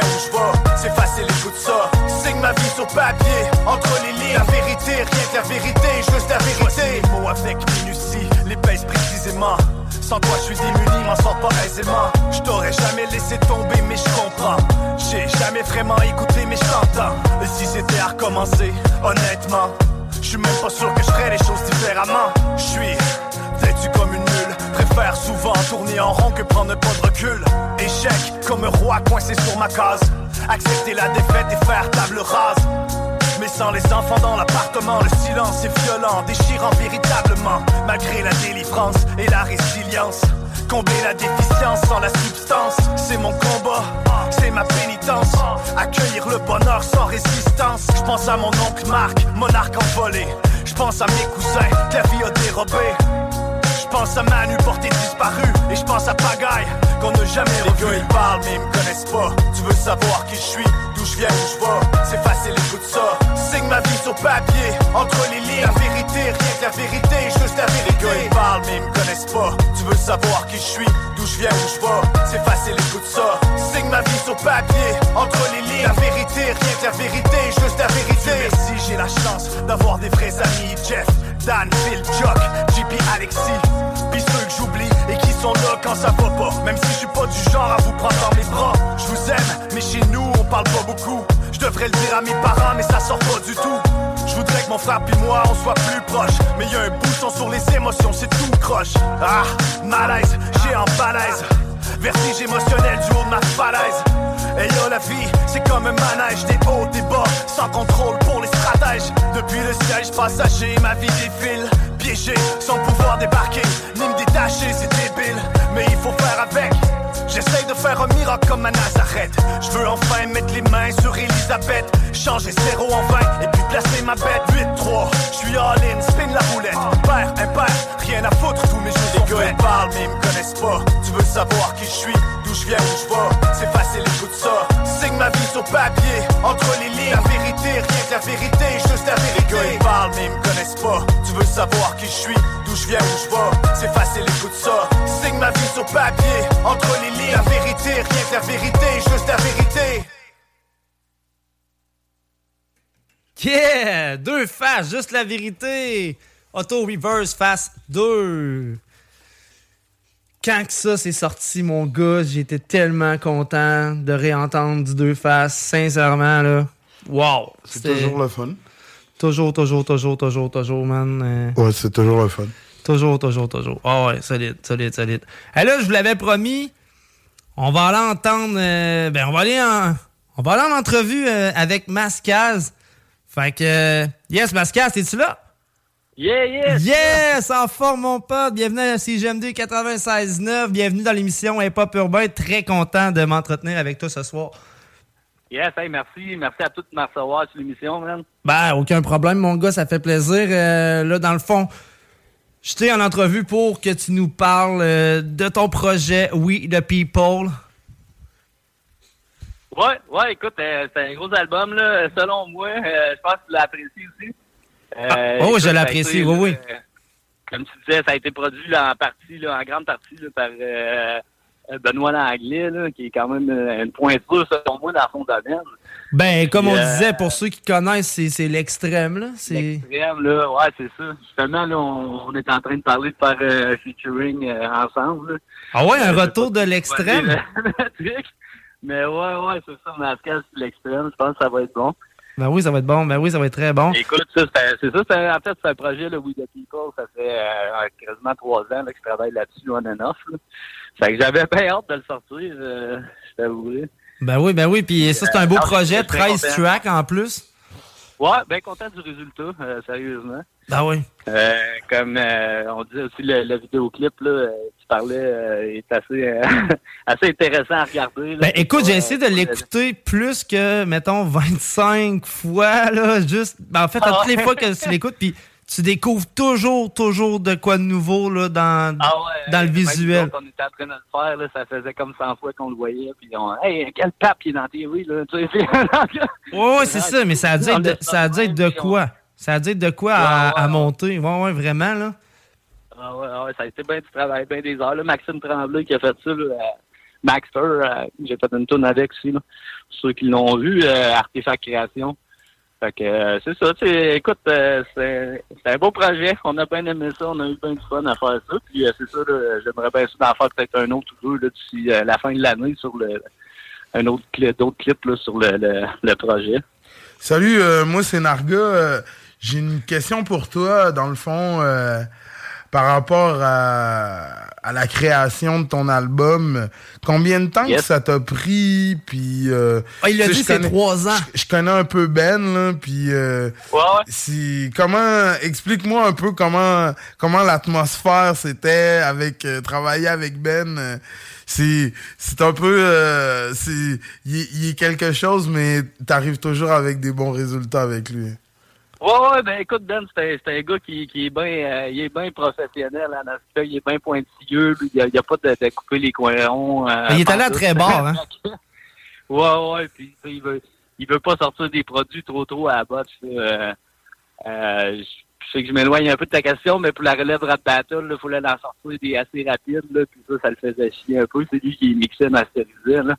D'où je vais. C'est facile, écoute ça. Signe ma vie sur papier, entre les lignes. La vérité, rien que la vérité, juste la vérité. Les mots avec minutie, les pèse précisément. Sans toi, je suis démuni, m'en sors pas aisément. Je t'aurais jamais laissé tomber, mais je comprends. J'ai jamais vraiment écouté, mais je. Et si c'était à recommencer, honnêtement, je suis même pas sûr que je ferais les choses différemment. Je suis têtu comme une Préfère souvent tourner en rond que prendre pas de recul. Échec comme un roi coincé sur ma case. Accepter la défaite et faire table rase. Mais sans les enfants dans l'appartement, le silence est violent, déchirant véritablement. Malgré la délivrance et la résilience. Combler la déficience sans la substance, c'est mon combat, c'est ma pénitence. Accueillir le bonheur sans résistance. Je pense à mon oncle Marc, monarque envolé. Je pense à mes cousins la vie a dérobé. Je pense à Manu porté disparu. Et je pense à Pagaille qu'on n'a jamais revu Les gars ils parlent mais ils me connaissent pas. Tu veux savoir qui je suis, d'où je viens, où je vais? C'est facile, écoute ça. Signe ma vie sur papier, entre les lignes La vérité, rien que la vérité Les gars ils parlent mais ils me connaissent pas. Tu veux savoir qui je suis, d'où je viens, où je vais C'est facile, écoute ça. Signe ma vie sur papier, entre les lignes. La vérité, rien que la vérité, juste la vérité. Merci, j'ai la chance d'avoir des vrais amis. Jeff, Dan, Phil, Jock, JP, Alexis. Pis ceux que j'oublie et qui sont là quand ça va pas. Même si je suis pas du genre à vous prendre dans mes bras. Je vous aime, mais chez nous on parle pas beaucoup. Je devrais le dire à mes parents mais ça sort pas du tout Je voudrais que mon frère puis moi on soit plus proches. Mais y a un bouchon sur les émotions, c'est tout croche. Ah, malaise, j'ai en balaise. Vertige émotionnel du haut de ma falaise. Et yo la vie, c'est comme un manège Des hauts, des bas, sans contrôle pour les Depuis le siège passager, ma vie défile. Piégé, sans pouvoir débarquer, ni me détacher, c'est débile. Mais il faut faire avec. J'essaye de faire un miracle comme à Nazareth. Je veux enfin mettre les mains sur Elisabeth Changer 0 en 20 et puis placer ma bête. 8-3, je suis all-in, spin la roulette Père, impair, rien à foutre, tous mes jeux sont faits. parlent mais ils me connaissent pas. Tu veux savoir qui je suis, d'où je viens, où je vais? C'est Signe ma vie sur papier, entre les lignes La vérité, rien que la vérité, juste la vérité. Les gars ils parlent mais ils me connaissent pas. Tu veux savoir qui je suis, d'où je viens, où je vais? C'est facile, écoute ça. Signe ma vie sur papier, entre les lignes La vérité, rien que la vérité, juste la vérité. Yeah! Deux faces, juste la vérité. Auto Reverse Face 2. Quand que ça s'est sorti, mon gars, j'étais tellement content de réentendre du deux faces. Sincèrement, là. Wow! C'est toujours le fun. Toujours, toujours, toujours, toujours, toujours, man. Euh, Ouais, c'est toujours le fun. Toujours, toujours, toujours. Ah ouais, solide, solide, solide. Et là, je vous l'avais promis, on va aller entendre. euh, ben, on va aller en. On va aller en entrevue euh, avec Mascaz. Fait que. euh, yes, Mascaz, es-tu là? Yeah, yes! Yes! En forme, mon pote. Bienvenue à CGMD 96.9. Bienvenue dans l'émission Hip Hop Urbain. Très content de m'entretenir avec toi ce soir. Yes, hey, merci. Merci à tous de me recevoir sur l'émission, man. Ben, aucun problème, mon gars, ça fait plaisir. Euh, là, dans le fond, je t'ai en entrevue pour que tu nous parles euh, de ton projet We the People. Ouais, ouais, écoute, euh, c'est un gros album, là. Selon moi, je pense que tu l'as apprécié aussi. Euh, Ah, oh, écoute, je a l'apprécie, oui, oui. euh, comme tu disais, ça a été produit là, en partie, là, en grande partie, là, par euh, Benoît Langlais, là, qui est quand même une pointure, selon moi, dans son domaine. Ben, comme on euh, disait, pour ceux qui connaissent, c'est l'extrême, là. C'est... L'extrême, là, ouais, c'est ça. Justement, là, on, on est en train de parler de faire euh, featuring euh, ensemble. là. Ah ouais, un retour de l'extrême? Mais ouais, ouais, c'est ça. Cas, c'est l'extrême. Je pense que ça va être bon. Ben oui, ça va être bon. Ben oui, ça va être très bon. Écoute, ça, c'est ça. En fait, c'est un projet, là, We the People. Ça fait euh, quasiment trois ans là, que je travaille là-dessus, on and off. Là. Fait que j'avais bien hâte de le sortir, euh, je t'avouerai. Ben oui, ben oui. Puis ça, c'est un beau Euh, projet, très 13 content. tracks en plus. Ouais, bien content du résultat, euh, sérieusement. Ben oui. Euh, comme euh, on dit aussi, le, le vidéoclip, là, euh, tu parlais, euh, est assez, euh, assez intéressant à regarder. là. Ben écoute, j'ai essayé de l'écouter plus que, mettons, 25 fois, là, juste... Ben en fait, à Ah toutes les fois que tu l'écoutes, puis tu découvres toujours, toujours de quoi de nouveau, là, dans, Ah ouais, dans le visuel. autres, on était en train de le faire, là, ça faisait comme 100 fois qu'on le voyait, puis on, hey, quel pape qui est dans TV, là, tu sais. Ouais, ouais, c'est ça, mais ça a dû être de, ça a dû être de quoi? Ça a dû être de quoi à, à monter? Ouais, ouais, vraiment, là. Ah ouais, ouais, ça a été bien du travail, bien des heures. Là. Maxime Tremblay qui a fait ça, là, euh, Maxter, euh, j'ai fait une tourne avec aussi, là. Pour ceux qui l'ont vu, euh, Artefact Création. Fait que c'est ça, écoute, c'est un beau projet. On a bien aimé ça, on a eu bien du fun à faire ça. Puis c'est ça, j'aimerais bien ça d'en faire peut-être un autre ou deux d'ici la fin de l'année sur le un autre clip, d'autres clips là, sur le, le, le projet. Salut, moi c'est Narga. J'ai une question pour toi, dans le fond, par rapport à, à la création de ton album. Combien de temps que ça t'a pris? Puis, euh, Ah, il sais, dit, c'est trois ans. Je, je connais un peu Ben, là, puis euh, si, comment, explique-moi un peu comment, comment l'atmosphère c'était avec euh, travailler avec Ben. euh, c'est, c'est un peu, euh, c'est, il est- il est quelque chose, mais t'arrives toujours avec des bons résultats avec lui. Ouais, ouais, ben écoute, Ben, c'est un, un gars qui, qui est bien euh, il est bien professionnel en aspect, il est bien pointilleux, il n'y a, pas de, de couper les coins ronds. euh, Mais il est allé à très bord, hein? ouais, ouais, puis il veut, il veut pas sortir des produits trop trop à la là, Euh, euh, je je sais que je m'éloigne un peu de ta question, mais pour la relève rap battle, il fallait en sortir des assez rapides, là, puis ça, ça le faisait chier un peu. C'est lui qui mixait, masterisait, là.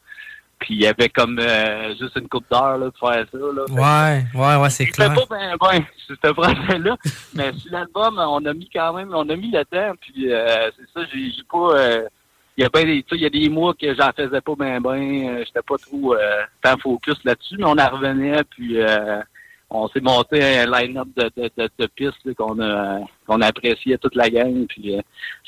Puis il y avait comme euh, juste une coupe d'heure là, pour faire ça. Là. Ouais, ouais, ouais, c'est c'était clair. pas ben, ben, ce projet-là. mais sur l'album, on a mis quand même, on a mis le temps. Puis euh, c'est ça, j'ai j'ai pas. euh, il y a ben des, tu sais, il y a des mois que j'en faisais pas ben ben. J'étais pas trop euh, tant focus là-dessus, mais on en revenait. Puis euh, on s'est monté un line-up de, de, de, de pistes qu'on a qu'on appréciait toute la gang. Puis euh,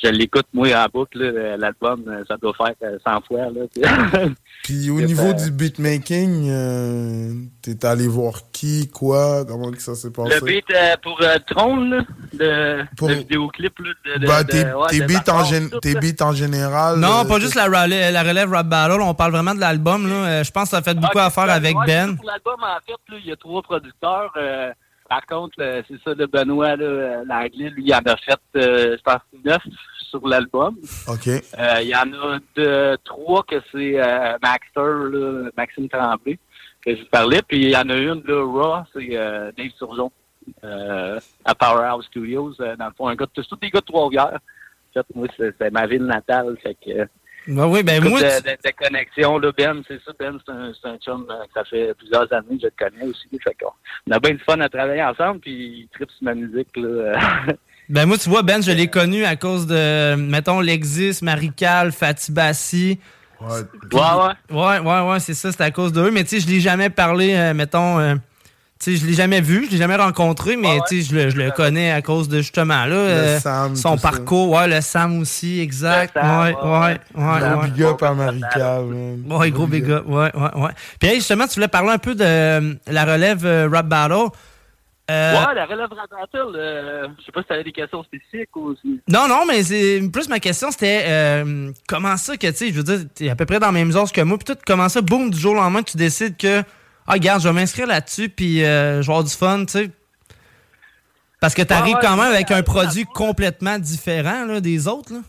je l'écoute moi en boucle. L'album, euh, ça doit faire euh, 100 fois. Là, Puis au niveau du beatmaking, euh, t'es allé voir qui, quoi, comment que ça s'est passé? Le beat euh, pour euh, Trône, là, le, Pour- le vidéoclip là, de, Bah, de- tes, ouais, tes de beats en, gén- en général. Non, euh, pas juste la relève, la relève Rap Battle, on parle vraiment de l'album. là. Euh, Je pense que ça a fait beaucoup à faire c'est- avec ouais, Ben. Pour l'album, en fait, il y a trois producteurs. Euh, par contre, euh, c'est ça, de Benoît, là, euh, l'anglais, lui, il en a fait, euh, je pense, neuf sur l'album. OK. Euh, Il y en a deux, trois que c'est euh, Maxter, là, Maxime Tremblay, que je vous parlais. Puis il y en a une, là, Raw, c'est euh, Dave Surgeon, euh, à Powerhouse Studios. euh, dans le fond, un gars tous des gars de Trois-Rivières. En fait, moi, c'est c'est ma ville natale. Fait que, Ben oui, ben moi, de, tu- de, de connexion, là, Ben, c'est ça, Ben, c'est un, chum euh, que ça fait plusieurs années que je le connais aussi. Fait qu'on on a bien du fun à travailler ensemble, puis il tripe sur ma musique, là. ben moi, tu vois, Ben, je l'ai connu à cause de, mettons, Lexis, Marical, Fatih Bassi. Ouais, ouais, ouais. Ouais, ouais, ouais, c'est ça, c'est à cause d'eux. Mais tu sais, je l'ai jamais parlé, euh, mettons, euh, sais, je l'ai jamais vu, je l'ai jamais rencontré, mais tu sais, je le, je le connais à cause de justement, là, euh, Sam, son ça. parcours, ouais, le Sam aussi, exact. Le Sam, ouais, ouais, ouais, ouais. Gros big up à Marical. man. Ouais, gros big up. Ouais, ouais, ouais. Puis hey, justement, tu voulais parler un peu de euh, la relève euh, Rap Battle. Euh, Ouais, la relève rap battle, euh, je sais pas si t'avais des questions spécifiques ou si... Non, non, mais c'est plus ma question, c'était euh, comment ça que, tu sais, je veux dire, t'es à peu près dans les mêmes âges que moi, puis tout, comment ça, boum, du jour au lendemain, tu décides que, ah, regarde, je vais m'inscrire là-dessus, puis euh, je vais avoir du fun, tu sais. Parce que t'arrives Ouais, ouais, quand même avec un produit complètement différent là, des autres, là.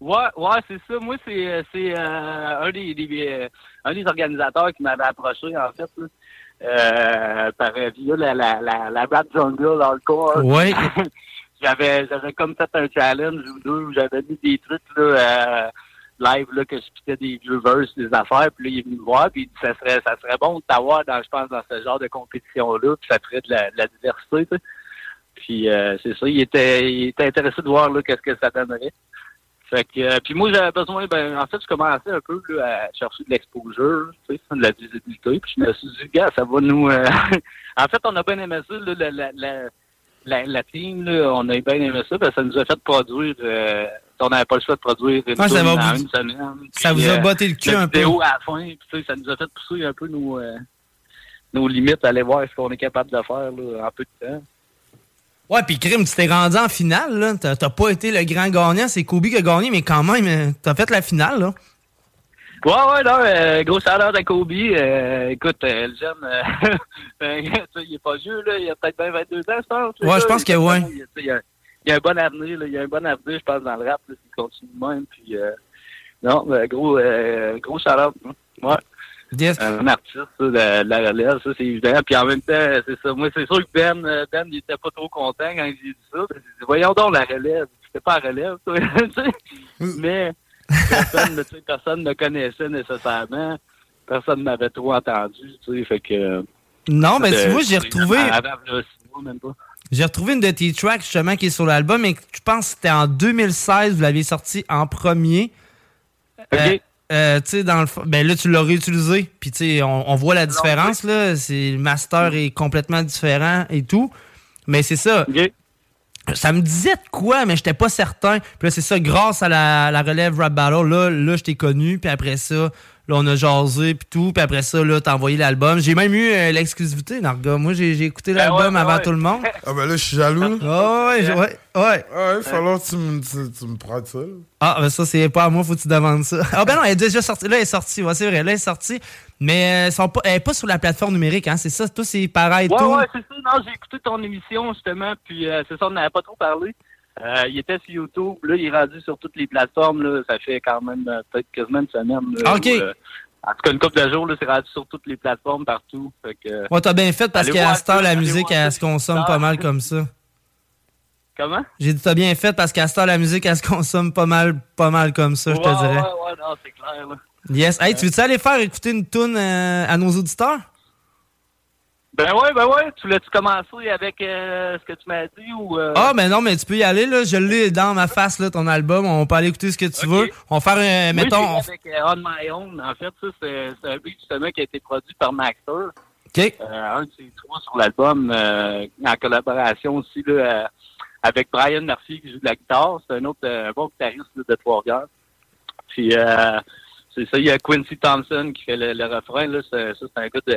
Ouais, ouais, c'est ça. Moi, c'est euh, c'est euh, un des, des un des organisateurs qui m'avait approché en fait là, euh, par via la la la, la rap jungle hardcore. Ouais. j'avais j'avais comme fait un challenge ou deux où j'avais mis des trucs là, euh, live là, que je piquais des vieux des affaires, puis là, il est venu me voir, puis ça serait, ça serait bon de t'avoir dans, je pense, dans ce genre de compétition-là, puis ça ferait de la, diversité. Puis euh, c'est ça, il était, il était intéressé de voir là, qu'est-ce que ça donnerait. Fait que, euh, puis moi, j'avais besoin, ben, en fait, je commençais un peu là, à chercher de l'exposure, de la visibilité. Puis je me suis dit, gars, ça va nous. euh, en fait, on a bien aimé ça, là, la, la, la team, là, on a bien aimé ça, parce que ça nous a fait produire. euh, on n'avait pas le choix de produire une Ouais, ça vous- une semaine. ça Puis, vous a euh, botté le cul un peu. à la fin, puis ça nous a fait pousser un peu nos, euh, nos limites, aller voir ce qu'on est capable de faire là, en peu de temps. Ouais, puis Crime, tu t'es rendu en finale, là. T'as t'as pas été le grand gagnant, c'est Kobe qui a gagné, mais quand même, euh, t'as fait la finale, là. Ouais, ouais, non, euh, gros salaire à Kobe. Euh, écoute, euh, le jeune, euh, sais, il est pas vieux, là. Il a peut-être bien 22 ans, je pense. Ouais, je pense que ouais. Il, il a, il a un bon avenir, là. Il a un bon avenir, je pense, dans le rap, s'il continue de même. Puis, euh, non, ben, gros, euh, gros salaire. Ouais. Un artiste, ça, de, de la relève, ça, c'est évident. Puis en même temps, c'est ça. Moi, c'est sûr que Ben, Ben, il était pas trop content quand j'ai dit ça. J'ai dit, voyons donc la relève. C'était pas la relève, toi. Tu sais. Mais personne, personne ne connaissait nécessairement. Personne ne m'avait trop entendu, tu sais. Fait que. Non, ben, tu vois, j'ai retrouvé. J'ai retrouvé une de tes tracks, justement, qui est sur l'album, et que je pense que c'était en 2016, vous l'aviez sorti en premier. Euh, euh, tu sais, dans le ben là, tu l'as réutilisé, puis tu sais, on, on voit la différence, là. C'est, le master est complètement différent et tout. Mais c'est ça. Ça me disait de quoi, mais j'étais pas certain. Puis là, c'est ça, grâce à la, relève Rap Battle, là, là je connu, puis après ça, là, on a jasé, puis tout, puis après ça, là, t'as envoyé l'album. J'ai même eu euh, l'exclusivité, Narga. Moi, j'ai j'ai écouté Ben l'album ouais, avant ouais. tout le monde. Ah ben là, je suis jaloux. Ah ouais, ouais, ouais. Ouais, il falloir que tu me, tu, tu me prêtes ça. là. Ah, ben ça, c'est pas à moi, faut que tu demandes ça. Ah, ben non, elle est déjà sortie. Là, elle est sortie, ouais, c'est vrai, là, elle est sortie. Mais euh, sont pas, elle est pas sur la plateforme numérique, hein, c'est ça. Toi, c'est pareil, Ouais, tout. ouais, c'est ça. Non, j'ai écouté ton émission, justement, puis euh, c'est ça, on n'avait pas trop parlé. Euh, il était sur YouTube, là, il est rendu sur toutes les plateformes, là, ça fait quand même euh, peut-être quasiment une semaine. là, Ah, ok. où, euh, en tout cas, une couple de jours, là, c'est rendu sur toutes les plateformes partout. Fait que, Ouais, t'as bien fait parce qu'à cette heure, la musique, elle se consomme pas mal comme ça. Comment? J'ai dit, t'as bien fait parce qu'à cette heure, la musique, elle se consomme pas mal, pas mal comme ça, je te dirais. Ouais, ouais, non, c'est clair, là. Yes. Hey, tu veux-tu aller faire écouter une tune euh, à nos auditeurs? Ben ouais, ben ouais. Tu voulais-tu commencer avec euh, ce que tu m'as dit ou... euh, Ah, ben non, mais tu peux y aller, là. Je l'ai dans ma face, là, ton album. On peut aller écouter ce que tu veux. On va faire, un Moi, mettons. on- avec euh, On My Own. En fait, ça, c'est un beat justement qui a été produit par Maxter. OK. Euh, un de ses trois sur l'album, euh, en collaboration aussi là, euh, avec Brian Murphy qui joue de la guitare. C'est un autre euh, bon guitariste là, de Trois-Rivières. Puis euh, c'est ça, il y a Quincy Thompson qui fait le, le refrain. Là, ça, c'est un gars de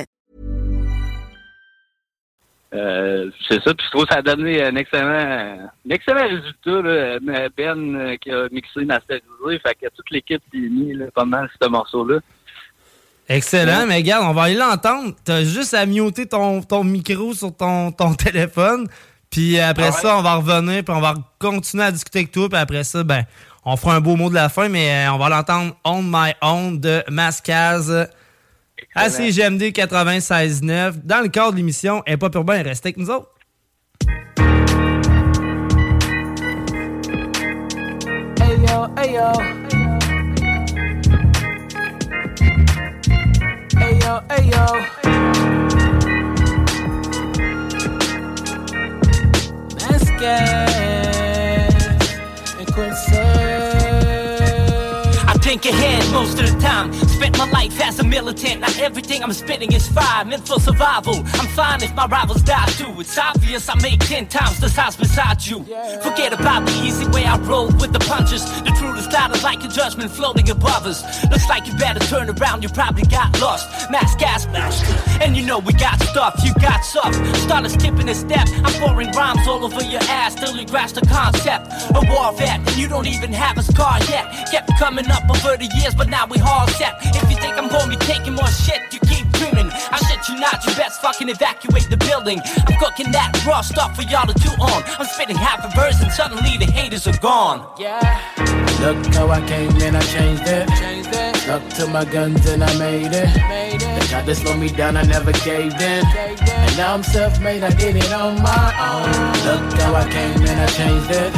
Euh, c'est ça, puis je trouve que ça a donné un excellent, un excellent résultat. Là. Ben euh, qui a mixé, masterisé, fait que toute l'équipe s'est mis là, pas mal ce morceau-là. Excellent, mais regarde, on va aller l'entendre. T'as juste à muter ton, ton micro sur ton, ton téléphone. Puis après Ah ouais? ça, on va revenir, puis on va continuer à discuter avec toi. Puis après ça, ben, on fera un beau mot de la fin, mais euh, on va l'entendre On My Own de Mascaz à CGMD 96.9. Dans le cadre de l'émission, et pas pour bien, restez avec nous autres. Hey yo, hey yo. Hey yo, hey yo. Man, and quit I think ahead most of the time. Spent my life as a militant. Not everything I'm spitting is fire. Meant for survival. I'm fine if my rivals die too. It's obvious I make ten times the size beside you. Forget about the easy way I roll with the punches. The truth is started like a judgment floating above us. Looks like you better turn around. You probably got lost. Mass gas mask. And you know we got stuff. You got stuff. Started skipping a step. I'm pouring rhymes all over your ass till you grasp the concept. A war vet. You don't even have a scar yet. Kept coming up over the years, but now we all set. If you think I'm gonna be taking more shit, you keep dreaming. I shit you not, you best fucking evacuate the building. I'm cooking that raw stuff for y'all to chew on. I'm spitting half a verse and suddenly the haters are gone. Yeah. Look how I came in, I changed it. Stuck to my guns and I made it. They tried to slow me down, I never caved in. And now I'm self-made, I did it on my own. Look how I came in, I changed it.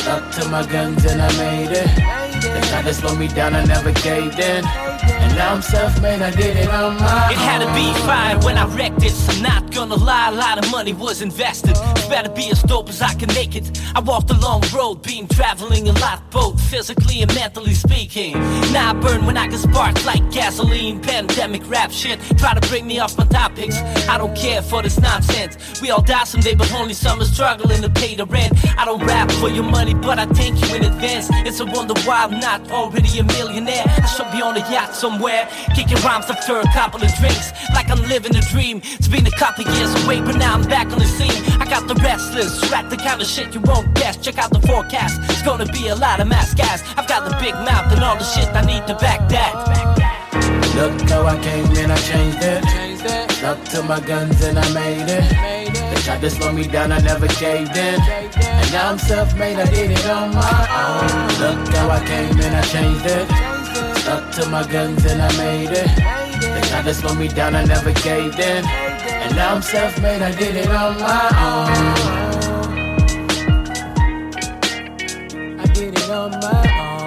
Stuck to my guns and I made it. They tried to slow me down, I never caved in. And now I'm self-made, I did it on my It had to be fire when I wrecked it. So not gonna lie, a lot of money was invested. It's better be as dope as I can make it. I walked a long road, been traveling a lot, both physically and mentally speaking. Now I burn when I get sparks like gasoline. Pandemic rap shit, try to bring me off my topics. I don't care for this nonsense. We all die someday, but only some are struggling to pay the rent. I don't rap for your money, but I thank you in advance. It's a wonder why Not already a millionaire. I should be on a yacht somewhere, kicking rhymes after a couple of drinks, like I'm living a dream. It's been a couple years away, but now I'm back on the scene. I got the restless, rap the kind of shit you won't guess. Check out the forecast, it's gonna be a lot of mass gas. I've got the big mouth and all the shit I need to back that. Look how I came in, I changed it. Stuck to my guns and I made it. They tried to slow me down, I never caved in. And now I'm self-made, I did it on my own. Look how I came in, I changed it. Stuck to my guns and I made it. They tried to slow me down, I never caved in. And now I'm self-made, I did it on my own. I did it on my own.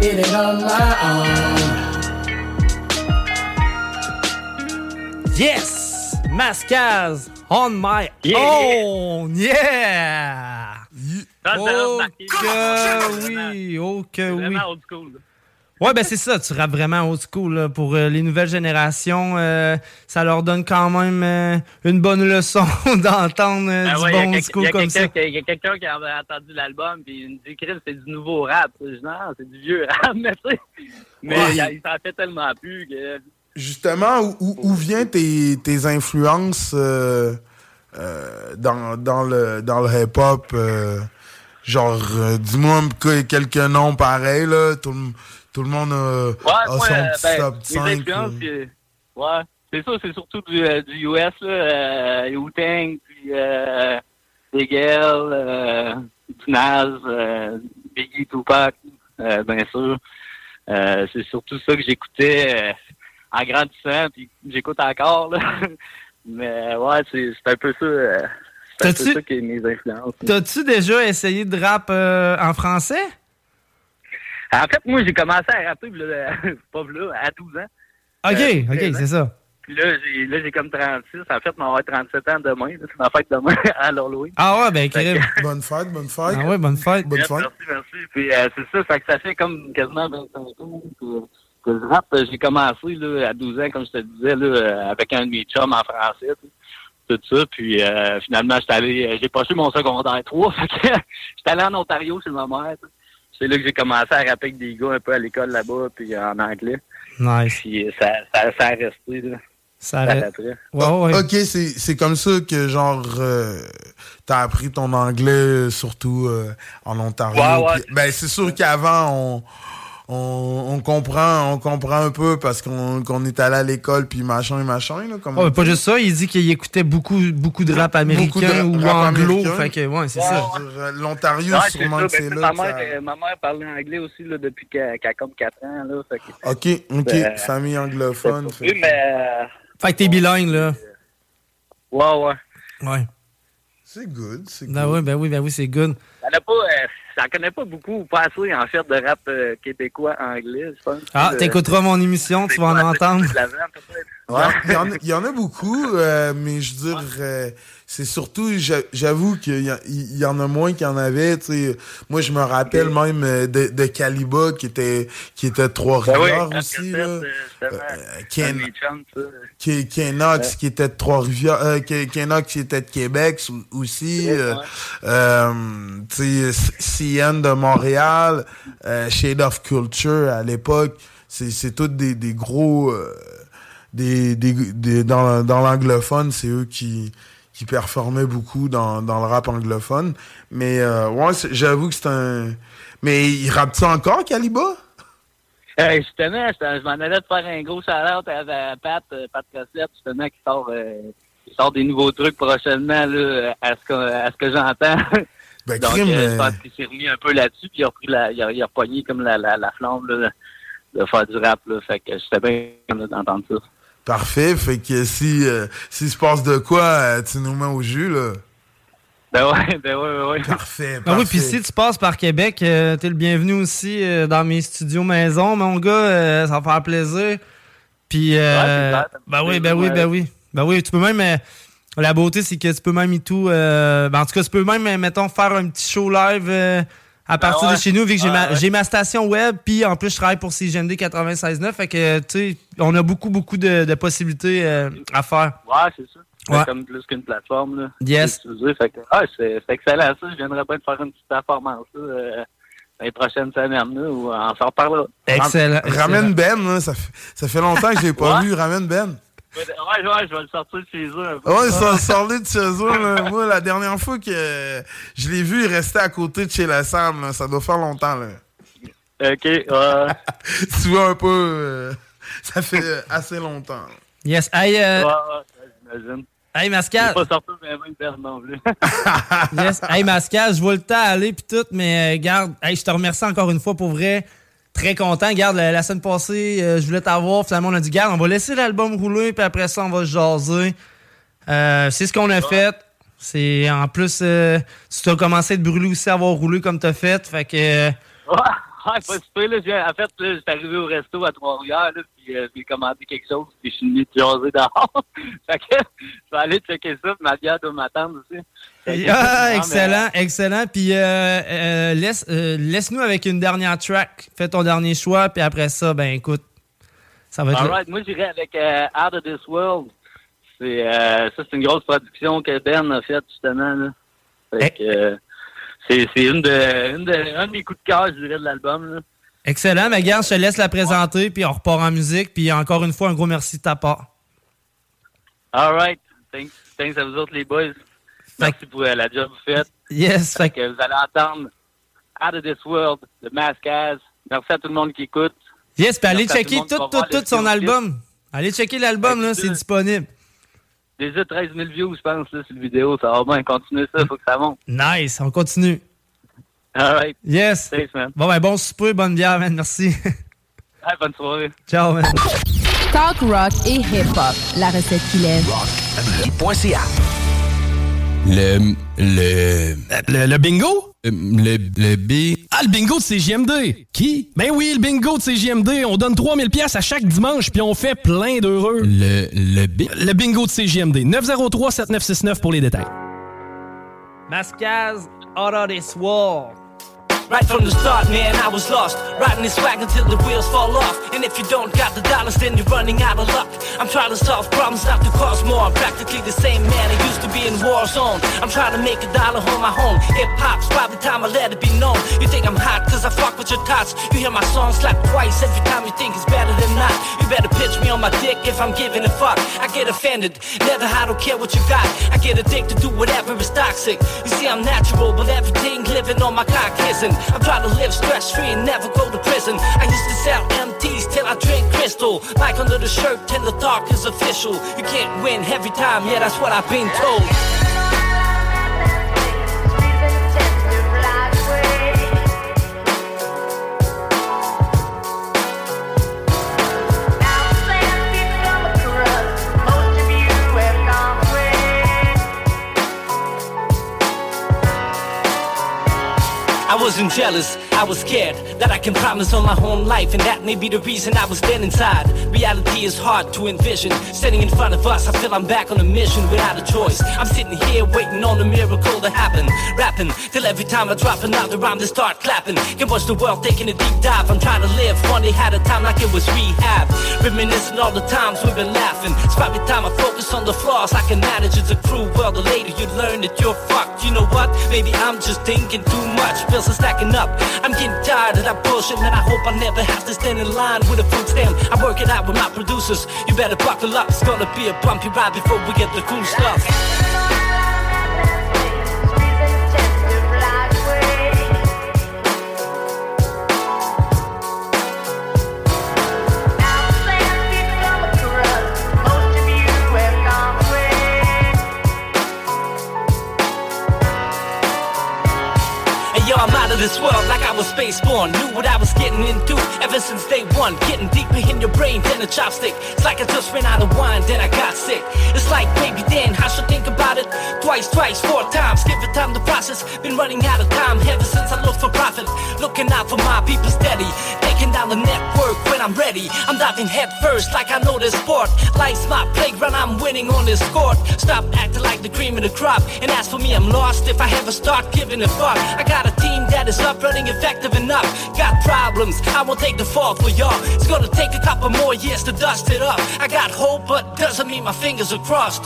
Did it on my own. Yes! Mascaz on my own! Yeah! Ça a Oh remarqué. que oui! Oh que oui! Old school. Ouais, ben c'est ça, tu rappes vraiment old school. là. Pour euh, les nouvelles générations, euh, ça leur donne quand même euh, une bonne leçon d'entendre Ah du ouais, a bon old school a comme ça. il y a quelqu'un qui avait entendu l'album puis il me dit Chris c'est du nouveau rap. Je dis, non, c'est du vieux rap, mais tu sais. Mais Ouais. il, il s'en fait tellement plus que. Justement, où, où, où vient tes, tes influences euh, euh, dans, dans le, dans le hip-hop? euh, genre, euh, dis-moi que- quelques noms pareils, là. Tout, le- tout le monde a, Ouais, a moi, son petit ben, top mes 5. influences, puis, ouais, c'est ça, c'est surtout du, euh, du US, là, euh, Wu-Tang, puis euh, euh, du euh, Biggie Tupac, euh, bien sûr. Euh, c'est surtout ça que j'écoutais euh, en grandissant, puis j'écoute encore, là. Mais ouais, c'est un peu ça, euh, c'est un peu T'as-tu- ça qui est mes influences. T'as-tu déjà essayé de rap euh, en français? En fait, moi, j'ai commencé à rapper, là, pas là, à 12 ans. Ok, Euh, ok, 13 ans. c'est ça. Puis là, j'ai, là, j'ai comme 36. En fait, on va avoir 37 ans demain. C'est ma fête demain à l'Halloween. Ah ouais, ben, crème. Bonne fête, bonne fête. Ah ouais, bonne fête. Bonne fête. Merci, merci. Puis euh, c'est ça, fait que ça fait comme quasiment 25 ans que rappe. J'ai commencé là, à 12 ans, comme je te disais, là, euh, avec un de mes chums en français. Tout ça. Puis euh, finalement, j'étais allé, euh, j'ai passé mon secondaire 3. Fait que j'étais allé en Ontario chez ma mère. C'est là que j'ai commencé à rapper avec des gars un peu à l'école là-bas, puis en anglais. Nice. Puis euh, ça, ça, ça a resté. Là. Ça arrête. après. Ouais, ouais. Ok, c'est c'est comme ça que, genre, euh, t'as appris ton anglais, euh, surtout euh, en Ontario. Ouais, ouais. Puis- ben, c'est sûr qu'avant, on, on, on comprend on comprend un peu parce qu'on qu'on est allé à l'école, puis machin et machin. Là, comme mais pas juste ça, il dit qu'il écoutait beaucoup, beaucoup de rap américain de ou rap anglo. américain. Fait que, ouais, c'est Ouais, ça. L'Ontario, sûrement que c'est Ben, là. ma, mère, ça- euh, ma mère parlait anglais aussi là, depuis qu'elle a comme 4 ans. Là, fait que, Ok, ok, Ben, famille anglophone. fait que- mais. euh, Fait que t'es bilingue, là. ouais, ouais. Ouais. C'est good, c'est good. Ben oui, ben oui, ben oui, c'est good. Elle a pas, euh, j'en connais pas beaucoup, pas assez en fait de rap euh, québécois anglais, je pense. Ah, t'écouteras mon émission, tu vas en entendre. de. Il y en- il y, en a- il y en a beaucoup, euh, mais je veux dire, euh, c'est surtout, j'a- j'avoue qu'il y, y en a moins qu'il y en avait. tu sais. Moi, je me rappelle même euh, de, de Caliba qui était qui était de Trois-Rivières Ben oui, aussi. Là. euh, justement, Ken- un de mes chums, ça. Ke- Kenox Ouais. qui était de Trois-Rivières, euh, Ke- Kenox qui était de Québec aussi, Ouais, euh, ouais. euh, CN de Montréal, euh, Shade of Culture à l'époque, c'est c'est tous des, des gros, euh, des, des, des- dans, dans l'anglophone, c'est eux qui qui performaient beaucoup dans, dans le rap anglophone, mais euh, ouais, j'avoue que c'est un, mais il rappe ça encore Caliba? Justement, je je m'en allais de faire un gros shout-out à, Pat, euh, Pat Cossette, justement, qui sort, euh, qui sort des nouveaux trucs prochainement, là, à ce que, à ce que j'entends. Ben, Donc, crime, euh, je pense qu'il s'est remis un peu là-dessus, puis il a repris la, il a, il a repogné comme la, la, la flamme, là, de faire du rap, là. Fait que j'étais bien d'entendre ça. Parfait, fait que si euh, s'il se passe de quoi, euh, tu nous mets au jus, là. Ben ouais, ben ouais, ben ouais. Parfait, Ah oui, puis si tu passes par Québec, euh, t'es le bienvenu aussi euh, dans mes studios maison, mon gars. euh, ça va faire plaisir. Puis, euh, Ouais, ben oui, ben oui, ben ouais. oui. Ben oui, tu peux même. euh, la beauté, c'est que tu peux même et tout. euh, ben en tout cas, tu peux même, mettons, faire un petit show live euh, à partir ouais. de chez nous, vu que j'ai Ouais, ma, ouais. j'ai ma station web, puis en plus, je travaille pour CGND 96.9. Fait que, tu sais, on a beaucoup, beaucoup de, de possibilités euh, à faire. Ouais, c'est ça. C'est Ouais. comme plus qu'une plateforme, là. Yes. Ah, c'est c'est excellent, ça. Je viendrais bien de faire une petite performance, là, euh, dans les prochaines semaines, là, ou on s'en reparlera. Excellent. Ramène Ben, là, ça, fait, ça fait longtemps que je l'ai pas vu. Ramène Ben. Ouais, ouais, je vais le sortir de chez eux un peu. Ouais, ça sortait de chez eux. là. Moi, la dernière fois que je l'ai vu, il restait à côté de chez la Sam. là. Ça doit faire longtemps. Là. OK, ouais. tu vois un peu... euh, ça fait euh, assez longtemps. Yes. Hey, euh, Ouais, ouais, j'imagine. hey Je Mascal. vais pas sortir bien bien perdre non plus. Yes. Hey, Mascal, je vois le temps aller puis tout, mais euh, garde, hey, je te remercie encore une fois pour vrai. Très content. Garde, la, la semaine passée, euh, je voulais t'avoir. Finalement, on a dit, garde, on va laisser l'album rouler, puis après ça, on va se jaser. Euh, c'est ce qu'on a fait. C'est en plus, euh, tu as commencé à te brûler aussi à avoir roulé comme t'as fait. Fait que. euh, Ouais, ouais, pas super, là. J'ai- En fait, là, j'étais arrivé au resto à Trois-Rivières, là, puis j'ai commandé quelque chose, puis je suis venu jaser dehors. fait que je vais aller checker ça, puis ma bière doit m'attendre aussi. Ah, excellent, excellent. Puis euh, euh, laisse, euh, laisse-nous avec une dernière track. Fais ton dernier choix, puis après ça, ben écoute, ça va être. Alright, moi j'irais avec euh, Out of This World. C'est euh, ça c'est une grosse production que Ben a faite justement là. Fait que c'est c'est une de une de un de mes coups de cœur, je dirais, de l'album là. Excellent, mais gars, je te laisse la présenter, puis on repart en musique. Puis encore une fois, un gros merci de ta part. Alright, thanks, thanks à vous autres les boys. Merci pour la job faites. Yes, Fait fait que vous allez entendre Out of This World de Mascaz. Merci à tout le monde qui écoute. Yes, puis allez checker tout tout, tout, son album. Allez checker l'album, là, c'est disponible. Déjà 13 000 views, je pense, là, sur la vidéo. Ça va bien continuer ça, faut que ça monte. Nice, on continue. Alright. Yes. Thanks, man. Bon, ben bon souper, bonne bière, man, merci. Ouais, bonne soirée. Ciao, man. Talk rock et hip-hop. La recette qui lève. Le. Le. Le, le bingo? Le, le B. Ah, le bingo de CGMD! Qui? Ben oui, le bingo de CGMD. On donne 3000 pièces à chaque dimanche, puis on fait plein d'heureux. Le. Le B. Le bingo de CGMD. 903-7969 pour les détails. Mascaz, out of this world. Right from the start, man, I was lost. Riding this wagon till the wheels fall off. And if you don't got the dollars, then you're running out of luck. I'm trying to solve problems, not to cause more. I'm practically the same man I used to be in war zone. I'm trying to make a dollar on my own. Hip hop's by the time I let it be known. You think I'm hot cause I fuck with your tots. You hear my song slap twice every time you think it's better than not. You better pitch me on my dick if I'm giving a fuck. I get offended, never I don't care what you got. I get addicted to do whatever is toxic. You see, I'm natural, but everything living on my cock isn't. I'm trying to live stress free and never go to prison. I used to sell MTs till I drink crystal. Like under the shirt till the talk is official. You can't win every time, yeah, that's what I've been told. I wasn't jealous. I was scared that I can promise on my own life, and that may be the reason I was dead inside. Reality is hard to envision. Standing in front of us, I feel I'm back on a mission without a choice. I'm sitting here waiting on a miracle to happen. Rapping till every time I drop another rhyme, they start clapping. Can watch the world taking a deep dive. I'm trying to live. Funny had a time like it was rehab. Reminiscing all the times we've been laughing. It's probably time I focus on the flaws. I can manage it's a cruel world. The later you learn that you're fucked. You know what? Maybe I'm just thinking too much. Bills are stacking up. I'm getting tired of that bullshit, and I hope I never have to stand in line with a food stamp. I work it out with my producers. You better buckle up. It's gonna be a bumpy ride before we get the cool stuff. I'm this world was spaceborn. Knew what I was getting into ever since day one. Getting deeper in your brain than a chopstick. It's like I just ran out of wine, then I got sick. It's like, baby, then I should think about it twice, twice, four times. Give it time to process. Been running out of time ever since I looked for profit. Looking out for my people steady. Taking down the network when I'm ready. I'm diving head first like I know this sport. Life's my playground, I'm winning on this court. Stop acting like the cream of the crop. And as for me, I'm lost if I ever start giving a fuck. I got a team that is up running effective enough. Got problems, I won't take the fall for y'all. It's gonna take a couple more years to dust it up. I got hope, but doesn't mean my fingers are crossed.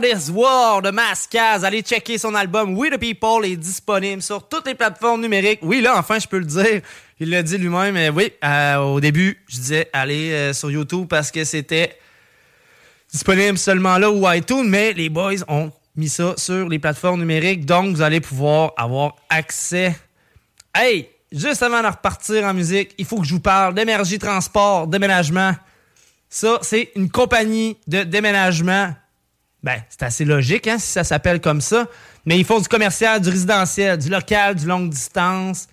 Of this world de Mascaz. Allez checker son album We the People est disponible sur toutes les plateformes numériques. Oui, là, enfin, je peux le dire. Il l'a dit lui-même. Mais oui, euh, au début, je disais allez euh, sur YouTube parce que c'était disponible seulement là ou iTunes, mais les boys ont mis ça sur les plateformes numériques. Donc, vous allez pouvoir avoir accès. Hey! Juste avant de repartir en musique, il faut que je vous parle d'énergie transport, déménagement. Ça, c'est une compagnie de déménagement. Ben, c'est assez logique, hein, si ça s'appelle comme ça. Mais ils font du commercial, du résidentiel, du local, du longue distance.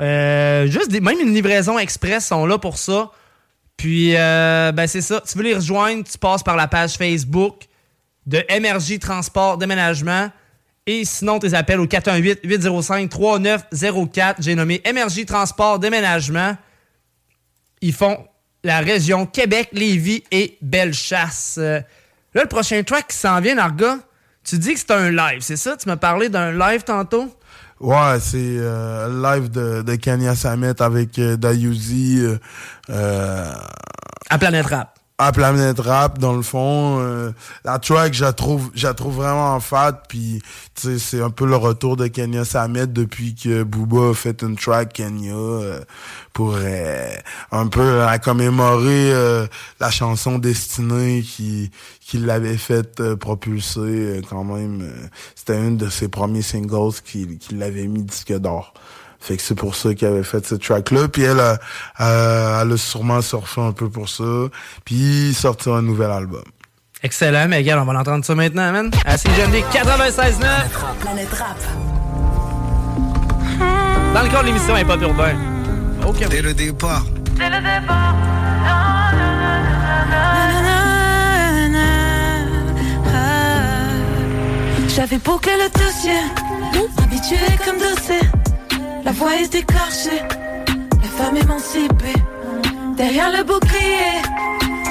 Euh, juste des, même une livraison express sont là pour ça. Puis, euh, ben, c'est ça. Tu veux les rejoindre, tu passes par la page Facebook de MRJ Transport Déménagement. Et sinon, tes appels au 418-805-3904. J'ai nommé MRJ Transport Déménagement. Ils font la région Québec, Lévis et Bellechasse. Là, le prochain track qui s'en vient, Narga, tu dis que c'est un live, c'est ça? Tu m'as parlé d'un live tantôt? Ouais, c'est euh, le live de, de Kenya Samet avec euh, Dayuzi. Euh, euh, à Planète Rap. À Planète Rap, dans le fond. euh, la track, je la trouve, trouve vraiment fat. Puis, c'est un peu le retour de Kenya Samet depuis que Booba a fait une track Kenya euh, pour euh, un peu à commémorer euh, la chanson Destinée qui, qui l'avait fait euh, propulser euh, quand même. C'était une de ses premiers singles qui, qui l'avait mis disque d'or. Fait que c'est pour ça qu'elle avait fait cette track-là. Puis elle a, euh, elle a sûrement surfé un peu pour ça. Puis sortir un nouvel album. Excellent, mais regarde, on va l'entendre ça maintenant, man. À CGMD 96.9. Planète Rap. Dans le cadre de l'émission Hip Hop Urbain. OK. Dès le départ. Dès le départ. J'avais bouclé le dossier, habitué comme dossier. La voix est écorchée, la femme émancipée. Derrière le bouclier,